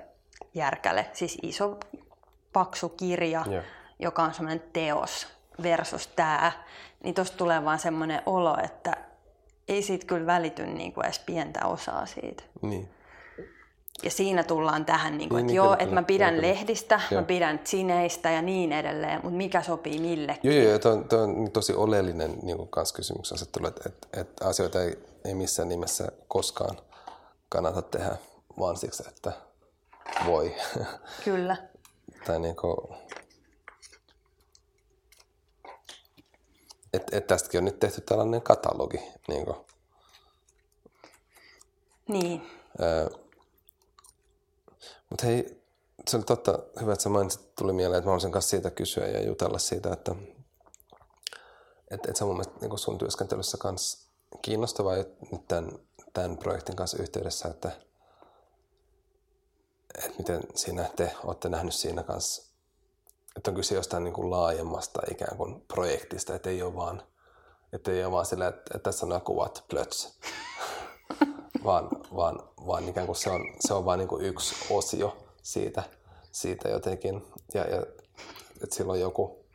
järkäle, siis iso paksu kirja, ja. joka on semmoinen teos versus tämä, niin tuosta tulee vaan semmoinen olo, että ei siitä kyllä välity niinku edes pientä osaa siitä. Niin. Ja siinä tullaan tähän, niin kuin, niin, että niin, joo, että mä pidän kyllä. lehdistä, joo. mä pidän sineistä ja niin edelleen, mutta mikä sopii millekin. Joo, joo, tuo on, tuo on tosi oleellinen niin kuin kans kysymyksen asettelu, että, että, että asioita ei, ei missään nimessä koskaan kannata tehdä, vaan siksi, että voi. Kyllä. tai niin kuin, että et tästäkin on nyt tehty tällainen katalogi. Niin. Kuin. niin. Öö, mutta hei, se oli totta, hyvä, että sä mainitsit, tuli mieleen, että mä haluaisin kanssa siitä kysyä ja jutella siitä, että et se on mun mielestä niin sun työskentelyssä kanssa kiinnostavaa nyt tämän, tämän projektin kanssa yhteydessä, että, että miten siinä te olette nähnyt siinä kanssa, että on kyse jostain niin kuin laajemmasta ikään kuin projektista, että ei ole vaan, että ei ole vaan sillä, että, että tässä on nämä kuvat plöts, vaan, vaan, vaan ikään kuin se on, se on vain niin yksi osio siitä, siitä jotenkin. Ja, ja että sillä on joku,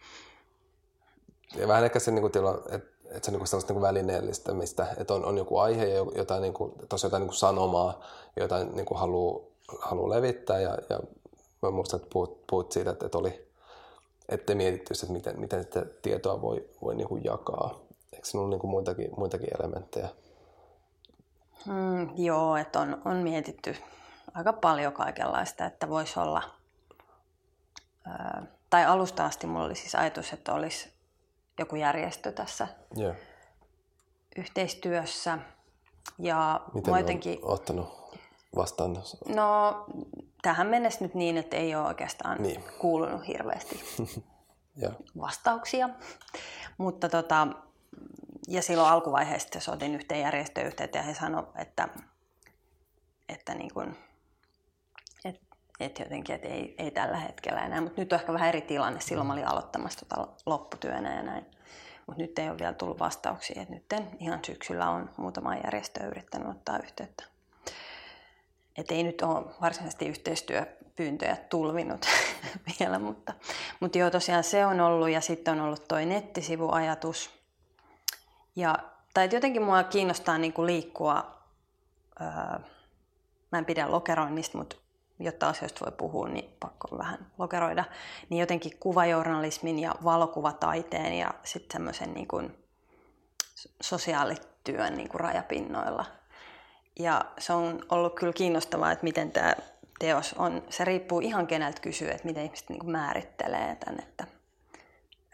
ja vähän ehkä se, niin kuin, että, että se on niin sellaista niin välineellistämistä, että on, on joku aihe jotain, niin kuin, tosi jotain niin kuin sanomaa, jotain niin kuin haluaa, haluaa levittää. Ja, ja mä muistan, että puhut, puhut siitä, että, että oli, että mietitty, että miten, miten sitä tietoa voi, voi niin kuin jakaa. Eikö sinulla ole niin kuin muitakin, muitakin elementtejä? Mm, joo, että on, on mietitty aika paljon kaikenlaista, että voisi olla, ää, tai alusta asti mulla oli siis ajatus, että olisi joku järjestö tässä yeah. yhteistyössä. Ja Miten jotenkin... ottanut vastaan? No, tähän mennessä nyt niin, että ei ole oikeastaan niin. kuulunut hirveästi vastauksia. Mutta tota, ja silloin alkuvaiheessa soitin yhteen järjestöyhteyteen ja he sanoivat, että, että niin kuin, et, et jotenkin, että ei, ei tällä hetkellä enää. Mutta nyt on ehkä vähän eri tilanne. Silloin mä olin aloittamassa tota lopputyönä ja näin. Mutta nyt ei ole vielä tullut vastauksia. Et nyt ihan syksyllä on muutama järjestö yrittänyt ottaa yhteyttä. Et ei nyt ole varsinaisesti yhteistyöpyyntöjä tulvinut vielä, mutta, mutta joo tosiaan se on ollut ja sitten on ollut toi nettisivuajatus – ja, tai jotenkin mua kiinnostaa niin kuin liikkua, öö, mä en pidä lokeroinnista, mutta jotta asioista voi puhua, niin pakko vähän lokeroida, niin jotenkin kuvajournalismin ja valokuvataiteen ja sitten semmoisen niin kuin sosiaalityön niin kuin rajapinnoilla. Ja se on ollut kyllä kiinnostavaa, että miten tämä teos on, se riippuu ihan keneltä kysyä, että miten ihmiset niin kuin määrittelee tämän, että,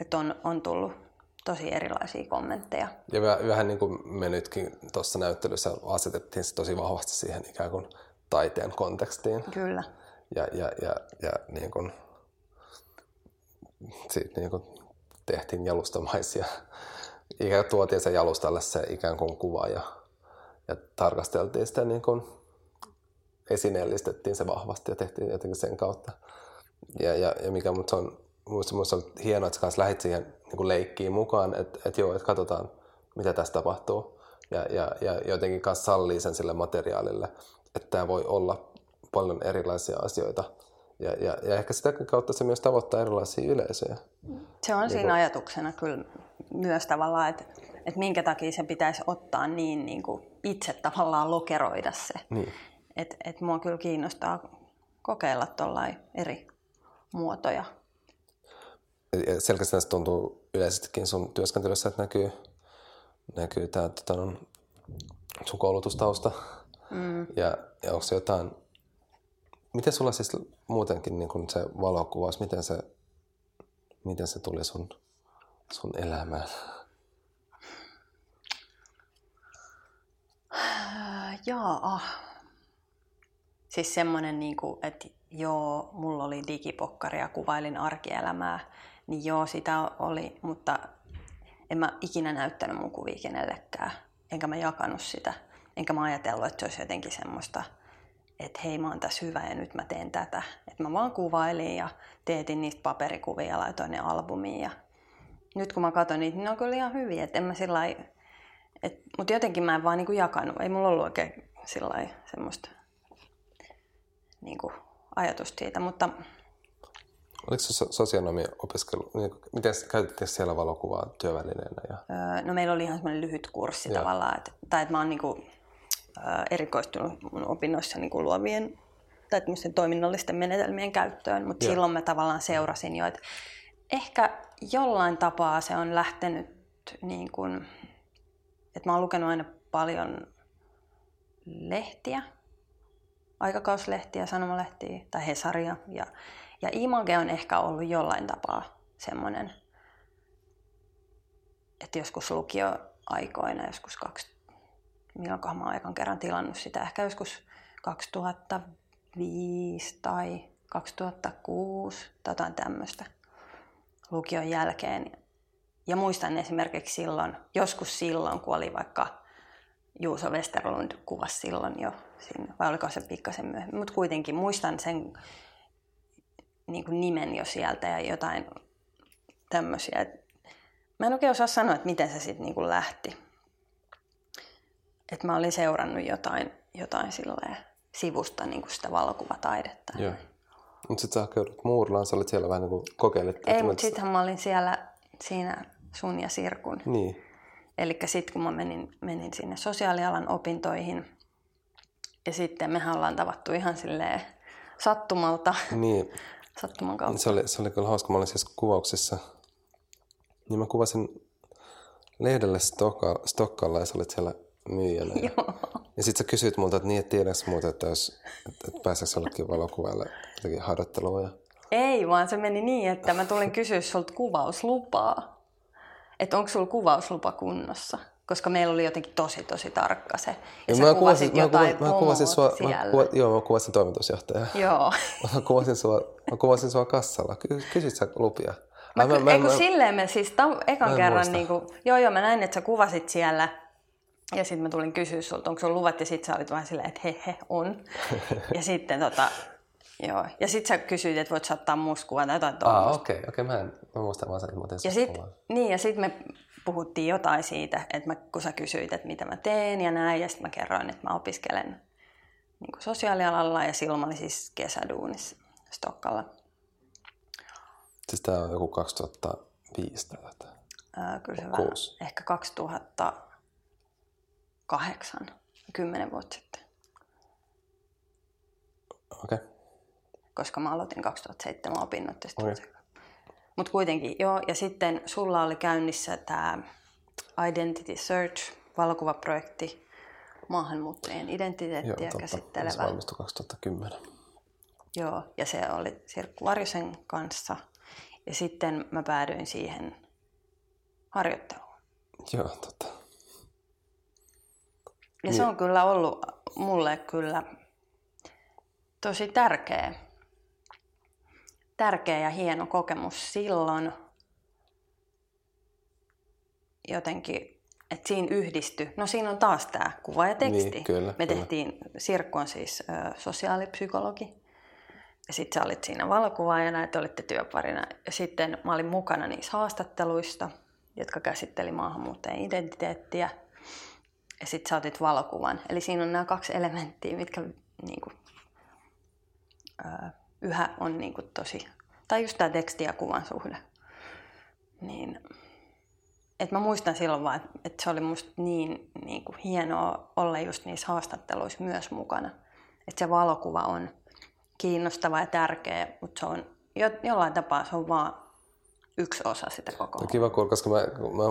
että on, on tullut tosi erilaisia kommentteja. Ja vähän niin kuin me nytkin tuossa näyttelyssä asetettiin se tosi vahvasti siihen ikään kuin taiteen kontekstiin. Kyllä. Ja, ja, ja, ja niin kuin, siitä niin kuin tehtiin jalustamaisia. Ikään kuin tuotiin se jalustalle se ikään kuin kuva ja, ja tarkasteltiin sitä niin kuin esineellistettiin se vahvasti ja tehtiin jotenkin sen kautta. Ja, ja, ja mikä mutta on minusta on hienoa, että sä lähdit siihen niin kuin leikkiin mukaan, että, että joo, että katsotaan, mitä tässä tapahtuu. Ja, ja, ja jotenkin kanssa sallii sen sille materiaalille, että tämä voi olla paljon erilaisia asioita. Ja, ja, ja ehkä sitä kautta se myös tavoittaa erilaisia yleisöjä. Se on niin siinä kun... ajatuksena kyllä myös tavallaan, että, että minkä takia se pitäisi ottaa niin, niin kuin itse tavallaan lokeroida se. Niin. Että et mua kyllä kiinnostaa kokeilla tuollain eri muotoja selkeästi näistä tuntuu yleisestikin sun työskentelyssä, että näkyy, näkyy tämä tota, no, sun koulutustausta. Mm. Ja, ja onko se jotain, miten sulla siis muutenkin niin kun se valokuvaus, miten se, miten se tuli sun, sun elämään? Jaa. Siis semmoinen, niin kuin, että joo, mulla oli digipokkari ja kuvailin arkielämää niin joo, sitä oli, mutta en mä ikinä näyttänyt mun kuvia kenellekään, enkä mä jakanut sitä. Enkä mä ajatellut, että se olisi jotenkin semmoista, että hei mä oon tässä hyvä ja nyt mä teen tätä. Että mä vaan kuvailin ja teetin niistä paperikuvia ja laitoin ne albumiin. Ja nyt kun mä katson niitä, niin ne on kyllä ihan hyviä. Että en mä sillä mutta jotenkin mä en vaan niinku jakanut. Ei mulla ollut oikein sillä semmoista niinku ajatusta siitä. Mutta Oliko se sosionomi opiskelu, niin miten käytitte siellä valokuvaa työvälineenä? Ja... Öö, no meillä oli ihan semmoinen lyhyt kurssi ja. tavallaan, että, tai että mä oon niinku, öö, erikoistunut mun opinnoissa niinku luovien tai toiminnallisten menetelmien käyttöön, mutta ja. silloin mä tavallaan seurasin jo, että ehkä jollain tapaa se on lähtenyt niin kuin, että mä oon lukenut aina paljon lehtiä, aikakauslehtiä, sanomalehtiä tai Hesaria ja ja image on ehkä ollut jollain tapaa semmoinen, että joskus lukioaikoina, joskus kaksi, milloinkohan mä oon aikan kerran tilannut sitä, ehkä joskus 2005 tai 2006 tai jotain tämmöistä lukion jälkeen. Ja muistan esimerkiksi silloin, joskus silloin, kun oli vaikka Juuso Westerlund kuvasi silloin jo, siinä, vai oliko se pikkasen myöhemmin, mutta kuitenkin muistan sen niin kuin nimen jo sieltä ja jotain tämmöisiä. Mä en oikein osaa sanoa, että miten se sitten niin lähti. Että mä olin seurannut jotain, jotain sivusta niin kuin sitä valokuvataidetta. Joo. Mutta sitten sä hakeudut Muurlaan, sä olit siellä vähän niin kuin kokeilit. Ei, mutta sittenhän mä olin siellä siinä sun ja Sirkun. Niin. Eli sitten kun mä menin, menin sinne sosiaalialan opintoihin, ja sitten mehän ollaan tavattu ihan silleen sattumalta. Niin sattuman kautta. Se oli, se oli kyllä hauska. Mä olin siis kuvauksessa. Niin mä kuvasin lehdelle Stokka, Stokkalla ja sä olit siellä myyjänä. Joo. Ja sit sä kysyit multa, että niin, et tiedäks muuta, että, jos, että, että pääseekö jollekin valokuvaille jotenkin harjoittelua. Ja... Ei, vaan se meni niin, että mä tulin kysyä sulta kuvauslupaa. Että onko sulla kuvauslupa kunnossa? Koska meillä oli jotenkin tosi, tosi tarkka se. Ja, ja mä kuvasin, jotain mä kuvasin sua, mä kuva, joo, mä kuvasin toimitusjohtajaa. Joo. mä, kuvasin sua, mä kuvasin sua kassalla. Kysyt sä lupia? Mä, mä, mä, eikö mä, silleen me siis tam, ekan kerran, niin kuin, joo joo, mä näin, että sä kuvasit siellä. Ja sitten mä tulin kysyä sulta, onko sun luvat, ja sitten sä olit vähän silleen, että he he, on. ja sitten tota, Joo. Ja sitten sä kysyit, että voit musta kuvan tai jotain tuommoista. Ah, okei. Okay, okay. Mä, en, mä muistan vaan sen, että mä ja sit, Niin, ja sitten me puhuttiin jotain siitä, että mä, kun sä kysyit, että mitä mä teen ja näin, ja sitten mä kerroin, että mä opiskelen niin kuin sosiaalialalla, ja silloin mä olin siis kesäduunissa Stokkalla. Siis tää on joku 2005 tai jotain? Öö, kyllä se vähän, ehkä 2008, kymmenen vuotta sitten. Okei. Okay. Koska mä aloitin 2007 opinnot. Okay. Mutta kuitenkin, joo. Ja sitten sulla oli käynnissä tämä Identity Search, valokuvaprojekti, maahanmuuttajien identiteettiä joo, käsittelevä. Se valmistui 2010. Joo, ja se oli Sirkku Varjosen kanssa. Ja sitten mä päädyin siihen harjoitteluun. Joo, totta. Ja niin. se on kyllä ollut mulle kyllä tosi tärkeä tärkeä ja hieno kokemus silloin. Jotenkin, että siinä yhdisty. No siinä on taas tämä kuva ja teksti. Niin, kyllä, Me kyllä. tehtiin, Sirkku on siis ö, sosiaalipsykologi. Ja sitten sä olit siinä valokuvaajana, että olitte työparina. Ja sitten mä olin mukana niissä haastatteluista, jotka käsitteli maahanmuuttajien identiteettiä. Ja sitten sä otit valokuvan. Eli siinä on nämä kaksi elementtiä, mitkä niin kuin, ö, yhä on niin kuin tosi, tai just tämä teksti ja kuvan suhde. Niin, et mä muistan silloin vaan, että et se oli musta niin, niin kuin hienoa olla just niissä haastatteluissa myös mukana. Että se valokuva on kiinnostava ja tärkeä, mutta se on jo, jollain tapaa se on vaan yksi osa sitä koko. No kiva kuulla, koska mä, mä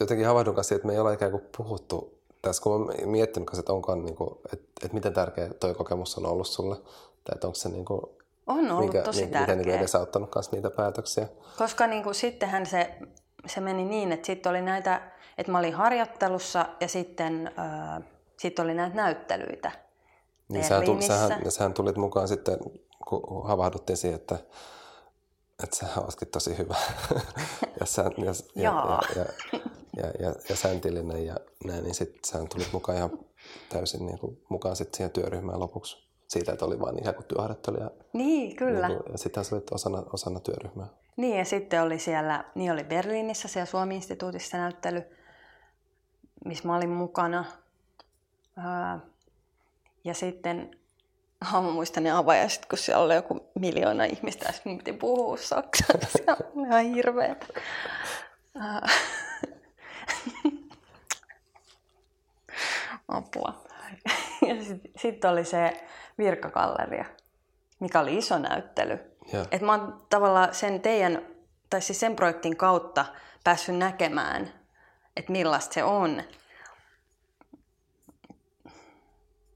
jotenkin havahdun kanssa, että me ei ole ikään kuin puhuttu tässä, kun mä miettinyt kanssa, että, onkaan, niin kuin, että, että miten tärkeä toi kokemus on ollut sulle, tai että onko se niin kuin, on ollut mikä, tosi tärkeä. Miten niin edesauttanut myös niitä päätöksiä. Koska niin kuin, sittenhän se, se meni niin, että sitten oli näitä, että mä olin harjoittelussa ja sitten äh, sit oli näitä näyttelyitä niin sähän, tuli, sähän, ja sähän tulit mukaan sitten, kun havahduttiin siihen, että, että sä ootkin tosi hyvä ja, sä, ja, ja, ja, ja, ja, ja, ja säntillinen ja näin, niin sitten sä tulit mukaan ihan täysin niin kuin, mukaan sit siihen työryhmään lopuksi. Siitä, että oli vain ikään kuin työharjoittelija. Niin, kyllä. Niin kuin, ja sitten sä olit osana, osana työryhmää. Niin, ja sitten oli siellä, niin oli Berliinissä siellä Suomi-instituutissa näyttely, missä mä olin mukana. Ja sitten mä muistan ne avajaiset, kun siellä oli joku miljoona ihmistä, ja piti puhua saksaa. Se oli ihan hirveetä. Apua. Ja sitten sit oli se virkakalleria, mikä oli iso näyttely. Et mä oon tavallaan sen teidän, tai siis sen projektin kautta päässyt näkemään, että millaista se on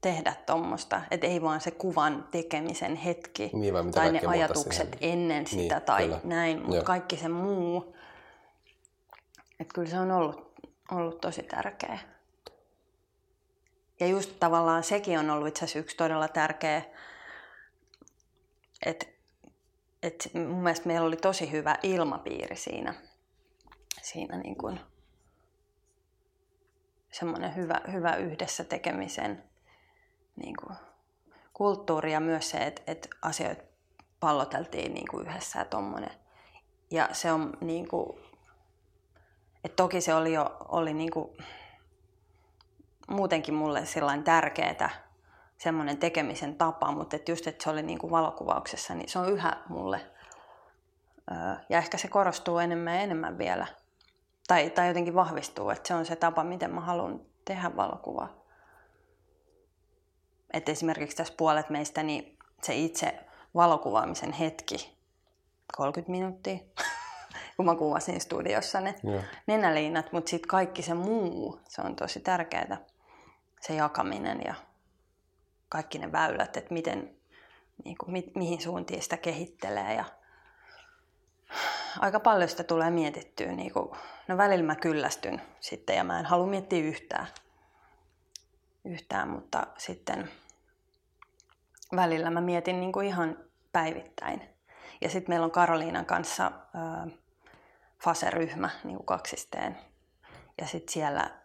tehdä tuommoista, että ei vaan se kuvan tekemisen hetki niin, tai ne ajatukset ennen sitä niin, tai kyllä. näin, mutta kaikki se muu. Että kyllä se on ollut, ollut tosi tärkeä. Ja just tavallaan sekin on ollut itse asiassa yksi todella tärkeä, että et mun mielestä meillä oli tosi hyvä ilmapiiri siinä, siinä niin kuin, semmoinen hyvä, hyvä yhdessä tekemisen niin kuin, kulttuuri ja myös se, että, että asioita palloteltiin niin kuin yhdessä ja tommonen. Ja se on niin kuin, että toki se oli jo oli niin kuin, muutenkin mulle sellainen tärkeää semmoinen tekemisen tapa, mutta että just, että se oli niin kuin valokuvauksessa, niin se on yhä mulle. Ja ehkä se korostuu enemmän ja enemmän vielä. Tai, tai jotenkin vahvistuu, että se on se tapa, miten mä haluan tehdä valokuvaa. Että esimerkiksi tässä puolet meistä, niin se itse valokuvaamisen hetki, 30 minuuttia, kun mä kuvasin studiossa ne yeah. nenäliinat, mutta sitten kaikki se muu, se on tosi tärkeää, se jakaminen ja kaikki ne väylät, että miten, niin kuin, mi, mihin suuntiin sitä kehittelee. Ja aika paljon sitä tulee mietittyä. Niin kuin, no välillä mä kyllästyn sitten ja mä en halua miettiä yhtään, yhtään mutta sitten välillä mä mietin niin kuin ihan päivittäin. Ja sitten meillä on Karoliinan kanssa ää, FASE-ryhmä niin kuin kaksisteen. Ja sitten siellä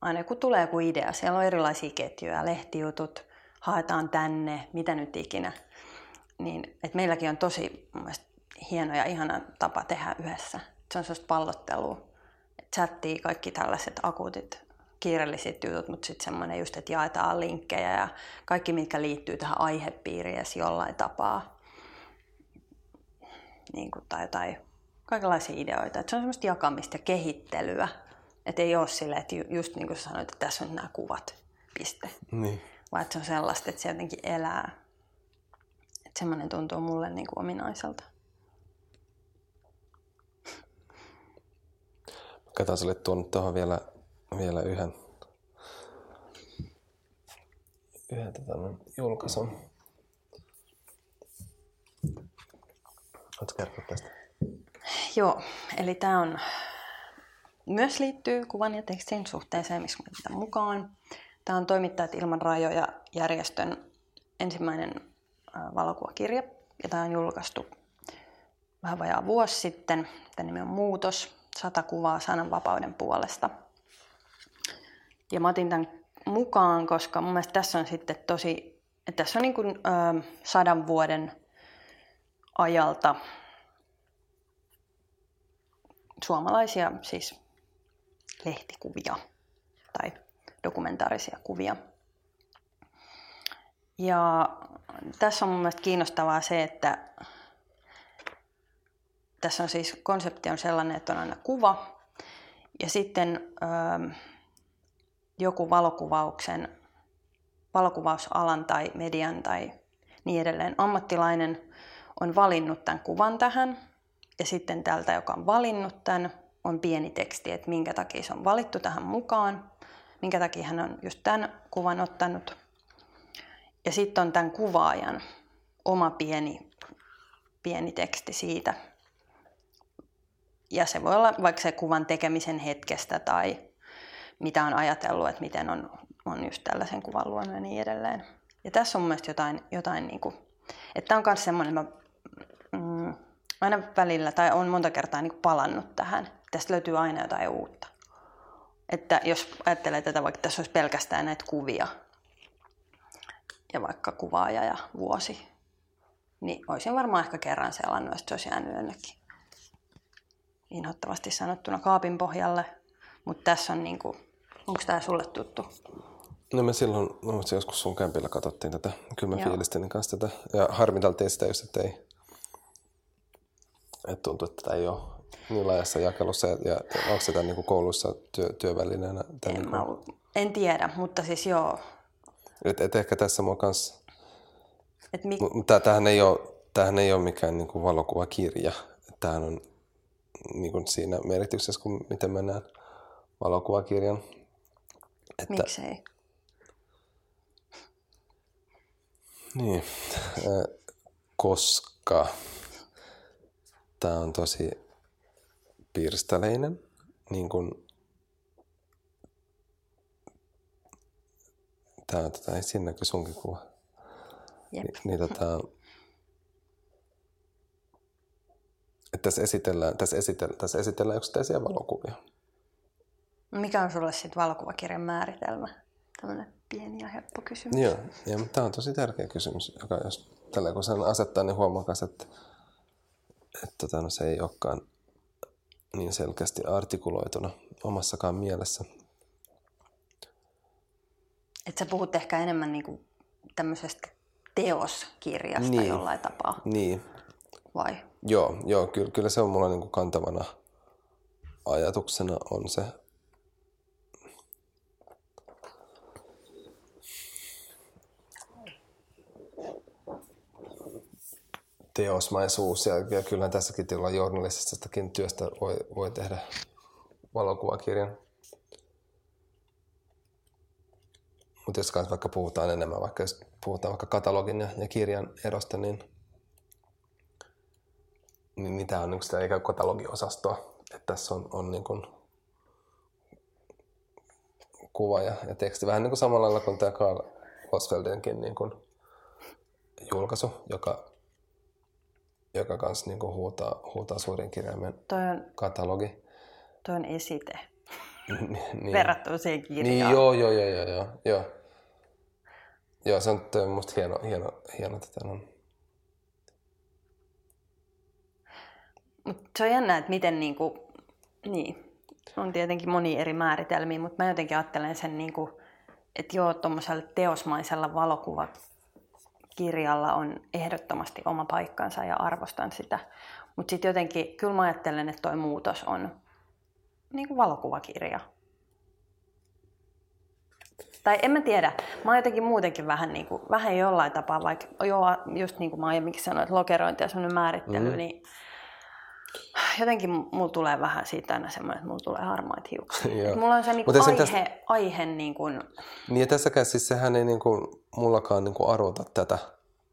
aina kun tulee joku idea, siellä on erilaisia ketjuja, lehtijutut, haetaan tänne, mitä nyt ikinä. Niin, et meilläkin on tosi hieno ja ihana tapa tehdä yhdessä. Se on sellaista pallottelua. Chattii kaikki tällaiset akuutit kiireelliset jutut, mutta sitten semmoinen just, että jaetaan linkkejä ja kaikki, mitkä liittyy tähän aihepiiriin jollain tapaa. Niin kuin, tai jotain kaikenlaisia ideoita. Et se on semmoista jakamista ja kehittelyä. Että ei ole silleen, että just niin kuin sanoit, että tässä on nämä kuvat, piste. Niin vaan että se on sellaista, että se jotenkin elää. Että semmoinen tuntuu mulle niin kuin ominaiselta. Sä olit tuonut tuohon vielä, vielä yhden, yhden tota, julkaisun. Oletko kertoa tästä? Joo, eli tämä on myös liittyy kuvan ja tekstin suhteeseen, missä mukaan. Tämä on Toimittajat ilman rajoja järjestön ensimmäinen valokuvakirja, ja tämä on julkaistu vähän vajaa vuosi sitten. Tämä nimi on Muutos, sata kuvaa sananvapauden puolesta. Ja mä otin tämän mukaan, koska mun mielestä tässä on sitten tosi, että tässä on niin kuin, ö, sadan vuoden ajalta suomalaisia siis lehtikuvia tai dokumentaarisia kuvia. Ja tässä on mun mielestä kiinnostavaa se, että tässä on siis konsepti on sellainen, että on aina kuva ja sitten ö, joku valokuvauksen, valokuvausalan tai median tai niin edelleen ammattilainen on valinnut tämän kuvan tähän ja sitten tältä, joka on valinnut tämän, on pieni teksti, että minkä takia se on valittu tähän mukaan minkä takia hän on just tämän kuvan ottanut. Ja sitten on tämän kuvaajan oma pieni, pieni teksti siitä. Ja se voi olla vaikka se kuvan tekemisen hetkestä tai mitä on ajatellut, että miten on, on just tällaisen kuvan luonut ja niin edelleen. Ja tässä on mun mielestä jotain, jotain niin kuin, että tämä on myös semmoinen, mä mm, aina välillä, tai on monta kertaa niin palannut tähän. Tästä löytyy aina jotain uutta. Että jos ajattelee tätä, vaikka tässä olisi pelkästään näitä kuvia, ja vaikka kuvaaja ja vuosi, niin olisin varmaan ehkä kerran selannut, että se olisi jäänyt jonnekin inhottavasti sanottuna kaapin pohjalle. Mutta tässä on niinku, onko tämä sulle tuttu? No me silloin, no, joskus sun kämpillä katsottiin tätä, kyllä mä fiilistelin kanssa tätä. Ja harmitaltiin sitä just, että ei, että tuntuu, että tämä ei ole niin laajassa jakelussa. Ja, ja onko se niinku kouluissa työ, työvälineenä? En, niinku... mä, en tiedä, mutta siis joo. Et, et ehkä tässä mua kanssa... Et mi... Tämähän ei ole, tämähän ei ole mikään niinku valokuvakirja. Tämähän on niinku siinä merkityksessä, kun miten mä näen valokuvakirjan. Että, Miksei? Niin, koska tämä on tosi pirstaleinen, niin kuin tämä on, tota, siinä näkyy sunkin kuva. Jep. Ni, niin tota, että tässä esitellään, tässä esitellään, tässä esitellään yksittäisiä valokuvia. Mikä on sulle sitten valokuvakirjan määritelmä? Tällainen pieni ja helppo kysymys. Joo, ja tämä on tosi tärkeä kysymys, joka jos tällä kun sen asettaa, niin huomaa että, että tota, no, se ei olekaan niin selkeästi artikuloituna omassakaan mielessä. Et sä puhut ehkä enemmän niinku tämmöisestä teoskirjasta niin. jollain tapaa. Niin. Vai? Joo, joo kyllä, kyllä se on mulla niinku kantavana ajatuksena on se teosmaisuus ja, ja kyllähän tässäkin tilalla journalistisestakin työstä voi, voi tehdä valokuvakirjan. Mutta jos vaikka puhutaan enemmän, vaikka jos puhutaan vaikka katalogin ja, ja kirjan erosta, niin, niin, niin tämä on niin sitä ikään katalogiosastoa. Että tässä on, on niin kuin kuva ja, ja teksti. Vähän niin kuin samalla lailla kuin tämä Karl Osfeldenkin niin kuin julkaisu, joka joka kanssa niin kuin huutaa, huutaa suurin kirjaimen toi on, katalogi. Toi on esite. niin. Verrattuna siihen kirjaan. Niin, joo, joo, joo, joo, joo. joo. Joo, se on, musta hieno, hieno, hieno että on. Mut se on jännä, että miten niinku, niin, on tietenkin moni eri määritelmiä, mutta mä jotenkin ajattelen sen, niinku, että joo, tuommoisella teosmaisella valokuvat kirjalla on ehdottomasti oma paikkansa ja arvostan sitä. Mutta sitten jotenkin, kyllä mä ajattelen, että toi muutos on niin kuin valokuvakirja. Tai en mä tiedä, mä oon jotenkin muutenkin vähän, niin kuin, vähän jollain tapaa, vaikka joo, just niin kuin mä aiemminkin sanoin, että lokerointi ja semmoinen määrittely, mm. niin jotenkin mulla tulee vähän siitä aina semmoinen, että mulla tulee harmaat hiukset. mulla on se niin aihe, tästä... aihe niin kuin... Niin ja tässäkään siis sehän ei niin kuin, mullakaan niin kuin arvota tätä.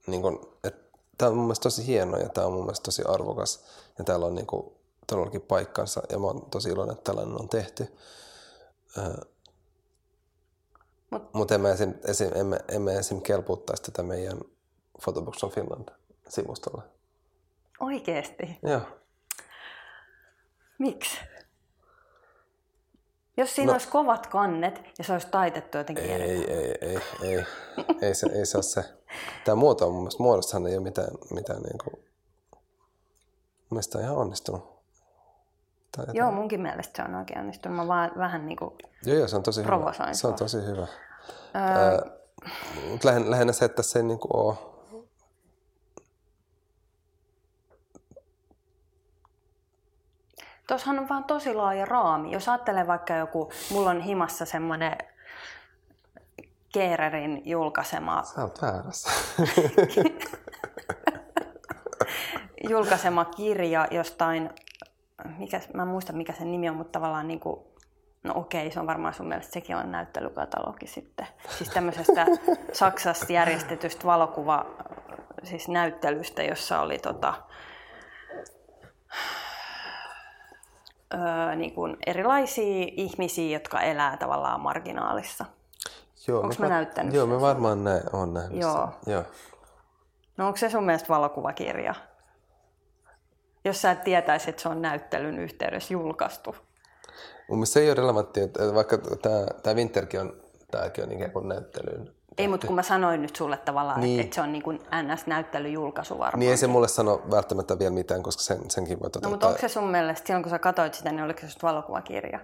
Niin kuin, että tämä on mun mielestä tosi hieno ja tämä on mun mielestä tosi arvokas. Ja täällä on niin kuin, todellakin paikkansa ja mä oon tosi iloinen, että tällainen on tehty. Mutta Mut emme esim, esim, emme, emme esim kelpuuttaisi tätä meidän Photobooks on Finland-sivustolle. Oikeesti? Joo. Miksi? Jos siinä no, olisi kovat kannet ja se olisi taitettu jotenkin ei, ei, ei, ei, ei, ei, se, ei se ole se. Tämä muoto on mun mielestä, muodossahan ei ole mitään, mitään niin kuin, mun mielestä on ihan onnistunut. Tai joo, munkin mielestä se on oikein onnistunut. Mä vaan vähän niin kuin Joo, joo, se on tosi hyvä. Se on tosi hyvä. Öö... Lähinnä, lähinnä se, että se ei niin kuin ole Tuossahan on vaan tosi laaja raami. Jos ajattelee vaikka joku, mulla on himassa semmoinen Keererin julkaisema... Sä oot väärässä. julkaisema kirja jostain, mikä, mä en muista mikä sen nimi on, mutta tavallaan niin kuin, no okei, se on varmaan sun mielestä sekin on näyttelykatalogi sitten. Siis tämmöisestä Saksassa järjestetystä valokuva, siis näyttelystä, jossa oli tota, öö, niin kuin erilaisia ihmisiä, jotka elää tavallaan marginaalissa. Joo, Onko mä, näyttänyt Joo, me varmaan näin, on nähnyt joo. Joo. No onko se sun mielestä valokuvakirja? jos sä et tietäisi, että se on näyttelyn yhteydessä julkaistu. Mun mielestä se ei ole relevantti, että vaikka tämä, Winterkin on, tämäkin on ikään kuin näyttelyyn. Ei, mutta kun mä sanoin nyt sulle tavallaan, niin. että, että se on niin kuin NS-näyttelyjulkaisu varmaan. Niin ei se mulle sano välttämättä vielä mitään, koska sen, senkin voi toteuttaa. No mutta onko se sun mielestä, silloin kun sä katsoit sitä, niin oliko se valokuvakirja?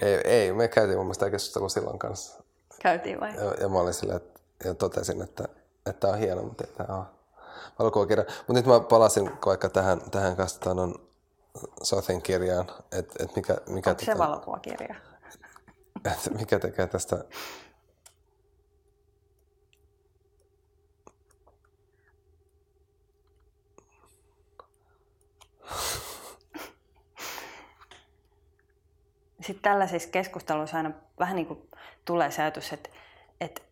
Ei, ei, me käytiin mun mielestä keskustelua silloin kanssa. Käytiin vai? Ja, ja mä olin silleen, että, ja totesin, että, että tämä on hieno, mutta ei tämä ole valokuvakirja. Mutta nyt mä palasin vaikka tähän, tähän kanssa on Sothin kirjaan, että et mikä, mikä, Onko se valokuvakirja? Että mikä tekee tästä Sitten tällaisissa keskusteluissa aina vähän niin kuin tulee se ajatus, että, että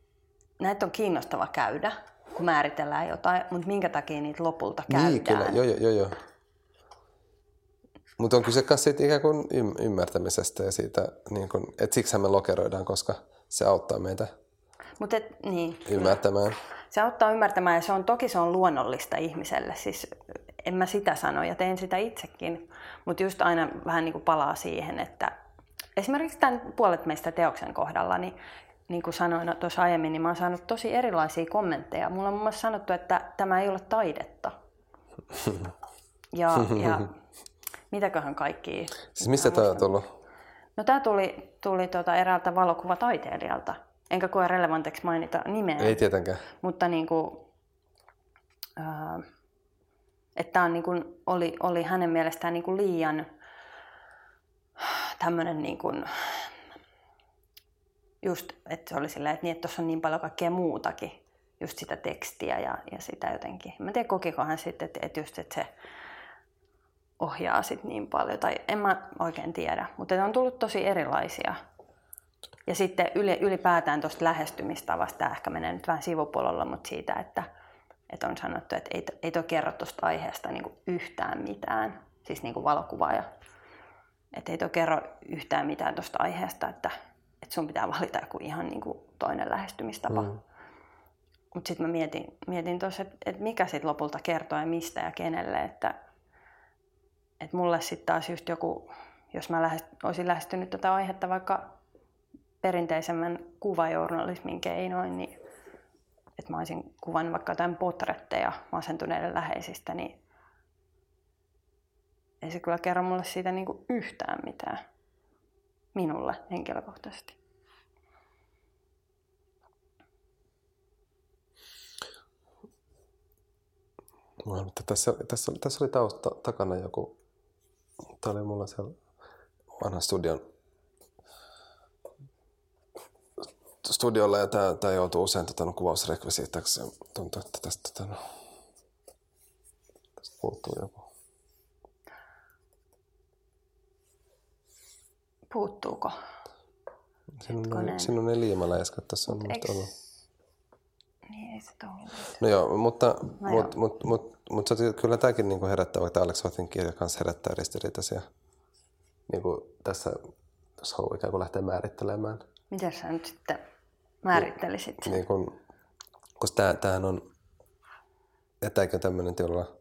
näitä on kiinnostava käydä, kun määritellään jotain, mutta minkä takia niitä lopulta käydään? Niin, kyllä, joo, joo, joo. joo. Mutta on kyse myös siitä ikään kuin ymmärtämisestä ja siitä, niin kun, että siksi me lokeroidaan, koska se auttaa meitä Mut et, niin, ymmärtämään. Kyllä. Se auttaa ymmärtämään ja se on toki se on luonnollista ihmiselle. Siis en mä sitä sano ja teen sitä itsekin, mutta just aina vähän niin kuin palaa siihen, että esimerkiksi tämän puolet meistä teoksen kohdalla, niin niin kuin sanoin tuossa aiemmin, niin mä oon saanut tosi erilaisia kommentteja. Mulla on muun muassa sanottu, että tämä ei ole taidetta. Ja, ja mitäköhän kaikki. Siis mistä tämä on tullut? No tämä tuli, tuli tuota eräältä valokuvataiteilijalta. Enkä koe relevantiksi mainita nimeä. Ei tietenkään. Mutta niin kuin, äh, että on niin kuin, oli, oli hänen mielestään niin kuin liian tämmöinen niin kuin, just, että se oli silleen, että, niin, että tuossa on niin paljon kaikkea muutakin, just sitä tekstiä ja, ja sitä jotenkin. Mä en tiedä, kokikohan sitten, että, että just, että se ohjaa sit niin paljon, tai en mä oikein tiedä, mutta on tullut tosi erilaisia. Ja sitten ylipäätään tuosta lähestymistavasta, tämä ehkä menee nyt vähän sivupuolella, mutta siitä, että, että on sanottu, että ei, ei toi kerro tuosta aiheesta niin yhtään mitään, siis niin kuin valokuvaaja. Että ei toi kerro yhtään mitään tuosta aiheesta, että, että sun pitää valita joku ihan niin kuin toinen lähestymistapa. Mm. Mutta sitten mä mietin, mietin tuossa, että, että mikä sitten lopulta kertoo ja mistä ja kenelle, että, että mulle sitten taas just joku, jos mä lähest, olisin lähestynyt tätä aihetta vaikka perinteisemmän kuvajournalismin keinoin, niin että mä olisin kuvannut vaikka jotain potretteja masentuneiden läheisistä, niin ei se kyllä kerro mulle siitä niinku yhtään mitään. Minulle henkilökohtaisesti. mutta tässä, tässä, tässä oli tausta takana joku, tämä oli mulla siellä vanha studion studiolla ja tämä, tämä joutuu usein tota, no, kuvausrekvisiittaksi. Tuntuu, että tästä, tota, no, tästä puuttuu joku. Puuttuuko? Siinä on, siinä on ne liimaläiskät, tässä on musta ollut. Niin, ei se. No joo, mutta, no mut, joo. Mut, mut, mut, mut, kyllä tämäkin niinku herättää, vaikka Alex Hothin kirja kanssa herättää ristiriitaisia. Niinku tässä, jos haluaa ikään kuin lähteä määrittelemään. Miten sä nyt sitten määrittelisit? Niin, niin kun, koska tää, tämähän on, että eikö tämmöinen tilalla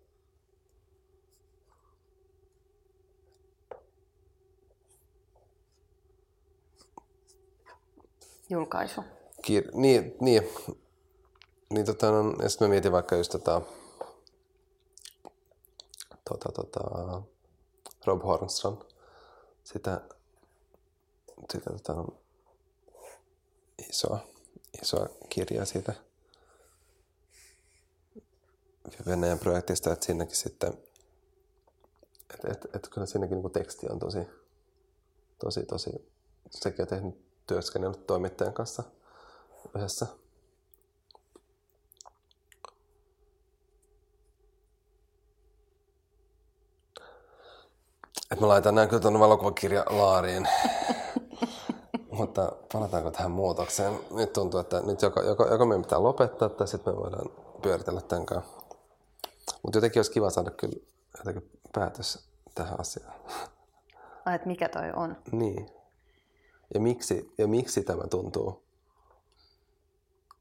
julkaisu. Kir- niin, niin, niin tota, no, ja sitten mä mietin vaikka just tota, tota, tota, Rob Hornstrand, sitä, sitä tota, isoa, isoa kirjaa siitä Venäjän projektista, että siinäkin sitten, että et, et, kyllä siinäkin niin teksti on tosi, tosi, tosi, sekin on tehnyt työskennellyt toimittajan kanssa yhdessä. Et mä laitan näin kyllä tuonne valokuvakirja laariin. Mutta palataanko tähän muutokseen? Nyt tuntuu, että nyt joko, joko, joko meidän pitää lopettaa tai sitten me voidaan pyöritellä tämän kanssa. Mutta jotenkin olisi kiva saada kyllä jotenkin päätös tähän asiaan. Ai, että mikä toi on? Niin. Ja miksi, ja miksi tämä tuntuu?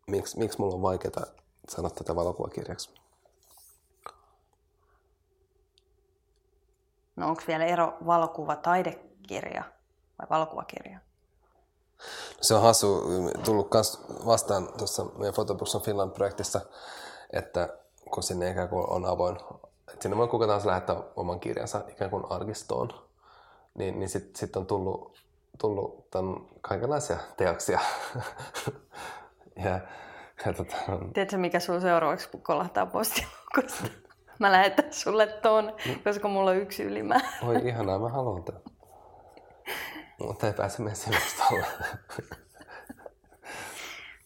Miks, miksi mulla on vaikeaa sanoa tätä valokuvakirjaksi? No onko vielä ero valokuva taidekirja vai valokuvakirja? Se on hassu, tullut kans vastaan tuossa meidän Photobooks on Finland-projektissa, että kun sinne ikään kuin on avoin, että sinne voi kuka tahansa lähettää oman kirjansa ikään kuin arkistoon, niin, niin sitten sit on tullut, tullut tämän kaikenlaisia teoksia. ja, ja tota, Tiedätkö, mikä sun seuraavaksi kolahtaa postilukusta? Mä lähetän sulle ton, koska mulla on yksi ylimää. Oi ihanaa, mä haluan tämän. Mutta ei pääse messimustalle.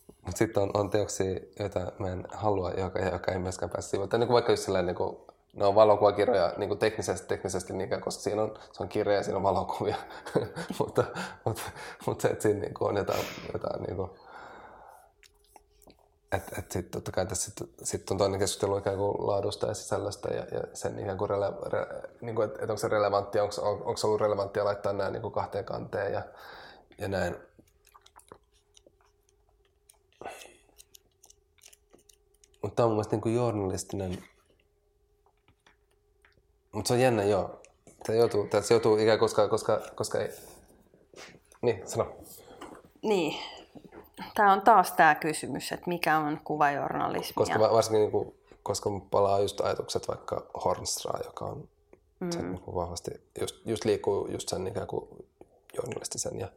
Mutta sitten on, on teoksia, joita mä en halua, joka, joka ei myöskään pääse sivuilta. Niin vaikka just sellainen, niin kuin, ne on valokuvakirjoja niin kuin teknisesti, teknisesti niin koska siinä on, se on kirja ja siinä on valokuvia. mutta, mutta, mutta se, että siinä niin kuin on jotain, jotain niin kuin, että et sitten totta kai tässä sit, sit on toinen keskustelu ikään kuin laadusta ja sisällöstä ja, ja sen ikään kuin, rele, re, niin kuin että et onko se relevanttia, onko, on, onko ollut relevanttia laittaa nämä niin kuin kahteen kanteen ja, ja näin. Mutta tämä on mun mielestä niin kuin journalistinen, mutta se on jännä joo. Se joutuu, se joutuu ikään koska, koska, koska ei... Niin, sano. Niin, Tämä on taas tämä kysymys, että mikä on kuvajournalismi. Koska varsinkin niin kuin, koska palaa just ajatukset vaikka Hornstra, joka on mm. sen, niin kuin vahvasti, just, just liikkuu just sen ikään kuin journalistisen ja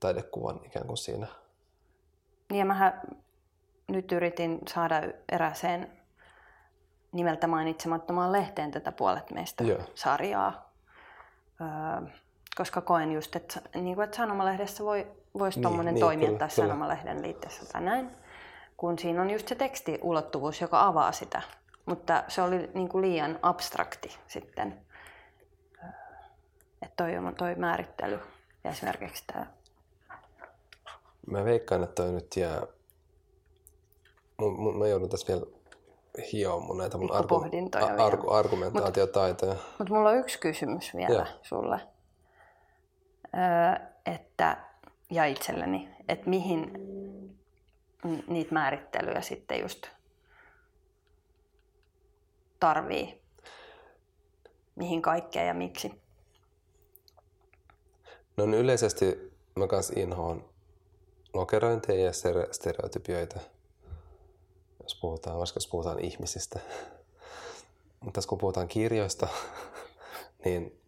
taidekuvan ikään kuin siinä. Niin ja mähän nyt yritin saada eräseen nimeltä mainitsemattomaan lehteen tätä puolet meistä Joo. sarjaa. Öö, koska koen just, että, niin kuin, että sanomalehdessä voi, voisi niin, tuommoinen niin, toimia kyllä, tässä kyllä. sanomalehden liitteessä tai näin. Kun siinä on just se tekstiulottuvuus, joka avaa sitä. Mutta se oli niin kuin liian abstrakti sitten. Että toi on toi määrittely ja esimerkiksi tämä. Mä veikkaan, että toi nyt jää... Mä joudun tässä vielä hioa mun näitä mun argu... argu... argumentaatiotaitoja. Mutta mut mulla on yksi kysymys vielä ja. sulle että, ja itselleni, että mihin niitä määrittelyjä sitten just tarvii, mihin kaikkea ja miksi. No niin yleisesti mä kans inhoon lokerointeja ja stereotypioita, jos puhutaan, vaikka jos puhutaan ihmisistä. Mutta kun puhutaan kirjoista, niin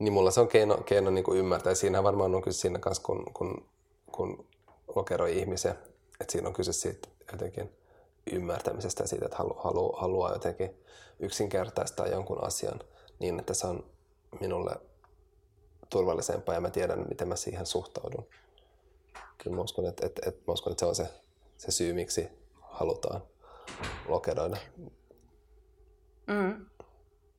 niin mulla se on keino, keino niin kuin ymmärtää. Siinä varmaan on kyse siinä kanssa, kun, kun, kun lokeroi ihmisen, että siinä on kyse siitä jotenkin ymmärtämisestä ja siitä, että halu, halu, haluaa jotenkin yksinkertaistaa jonkun asian niin, että se on minulle turvallisempaa ja mä tiedän, miten mä siihen suhtaudun. Kyllä mä uskon, että, että, että, mä uskon, että se on se, se syy, miksi halutaan lokeroida. Mm.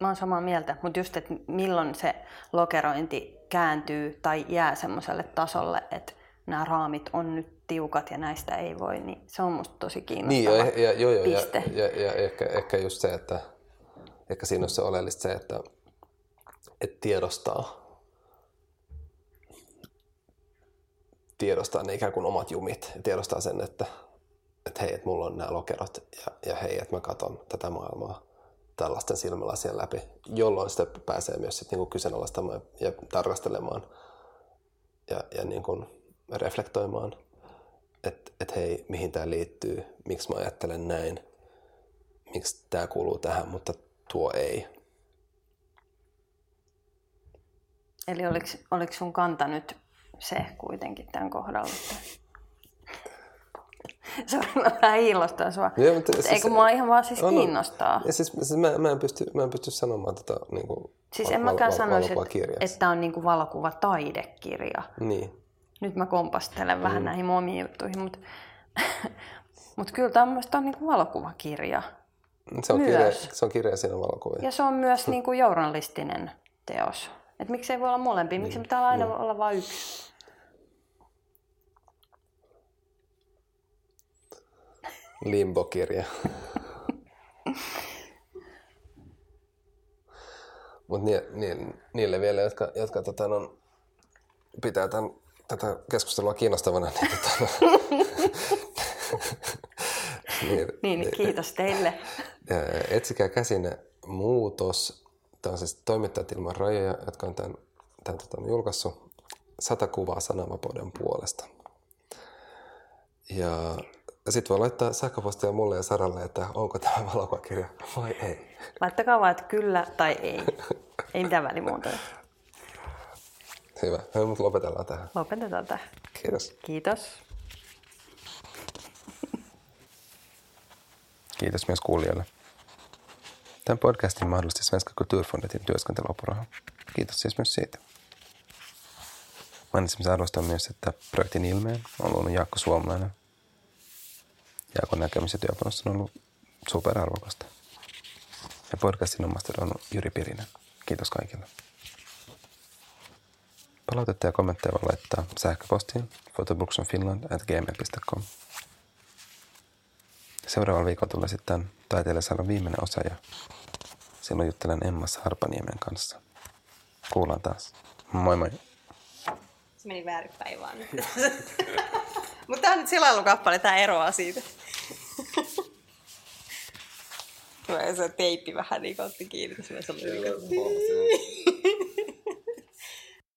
Mä oon samaa mieltä, mutta just, että milloin se lokerointi kääntyy tai jää semmoiselle tasolle, että nämä raamit on nyt tiukat ja näistä ei voi, niin se on musta tosi kiinnostava niin, ja, ja, joo, piste. Ja, ja, ja ehkä, ehkä just se, että ehkä siinä on se oleellista se, että, että tiedostaa, tiedostaa ne ikään kuin omat jumit ja tiedostaa sen, että, että hei, että mulla on nämä lokerot ja, ja hei, että mä katson tätä maailmaa tällaisten silmälasien läpi, jolloin sitä pääsee myös sit niinku kyseenalaistamaan ja tarkastelemaan ja, ja niinku reflektoimaan, että et hei, mihin tämä liittyy, miksi mä ajattelen näin, miksi tämä kuuluu tähän, mutta tuo ei. Eli oliko, oliko sun kanta nyt se kuitenkin tämän kohdalla? Sori, mä vähän hiillostan sua. Ja, mutta, siis, Eikö mua ihan vaan siis on, kiinnostaa? Ja siis, siis mä, mä, en pysty, mä en pysty sanomaan tätä tota, niin kuin Siis val- en mäkään val- sanoisi, että, että on niin kuin valokuva taidekirja. Niin. Nyt mä kompastelen mm. vähän näihin omiin juttuihin, mutta mut kyllä tämä on, niin kuin valokuvakirja. Se on, myös. kirja, se on kirja siinä valokuvia. Ja se on myös niin kuin journalistinen teos. Et miksei voi olla molempia, miksi niin. pitää aina niin. olla vain yksi? Limbokirja. Mutta ni, ni, niille vielä, jotka, jotka tota, no, pitää tämän, tätä keskustelua kiinnostavana, niin, tota, niin, niin, niin, kiitos teille. Etsikää käsinne muutos. Tämä on siis Toimittajat ilman rajoja, jotka on tämän, tämän tämän julkaissut. Sata kuvaa sananvapauden puolesta. Ja sitten voi laittaa sähköpostia mulle ja Saralle, että onko tämä valokuvakirja vai ei. Laittakaa vaan, että kyllä tai ei. ei mitään välimuotoja. Hyvä. Hyvä, mutta lopetellaan tähän. Lopetetaan tähän. Kiitos. Kiitos. Kiitos myös kuulijoille. Tämän podcastin mahdollisti Svenska Kulturfondetin työskentelyapuraha. Kiitos siis myös siitä. Mainitsemisen arvostan myös, että projektin ilmeen on luonut Jaakko Suomalainen. Jaakon näkemys ja työpanos on ollut superarvokasta. Ja podcastin omasta on Jyri Pirinen. Kiitos kaikille. Palautetta ja kommentteja voi laittaa sähköpostiin photobooksunfinland.gmail.com. Seuraavalla viikolla tulee sitten taiteilijasalon viimeinen osa ja silloin juttelen Emma Harpaniemen kanssa. Kuullaan taas. Moi moi. Se meni väärinpäin vaan nyt. Mutta tämä on nyt selailukappale, tämä eroaa siitä. se teippi vähän niin otti kiinni, tässä mä sanoin.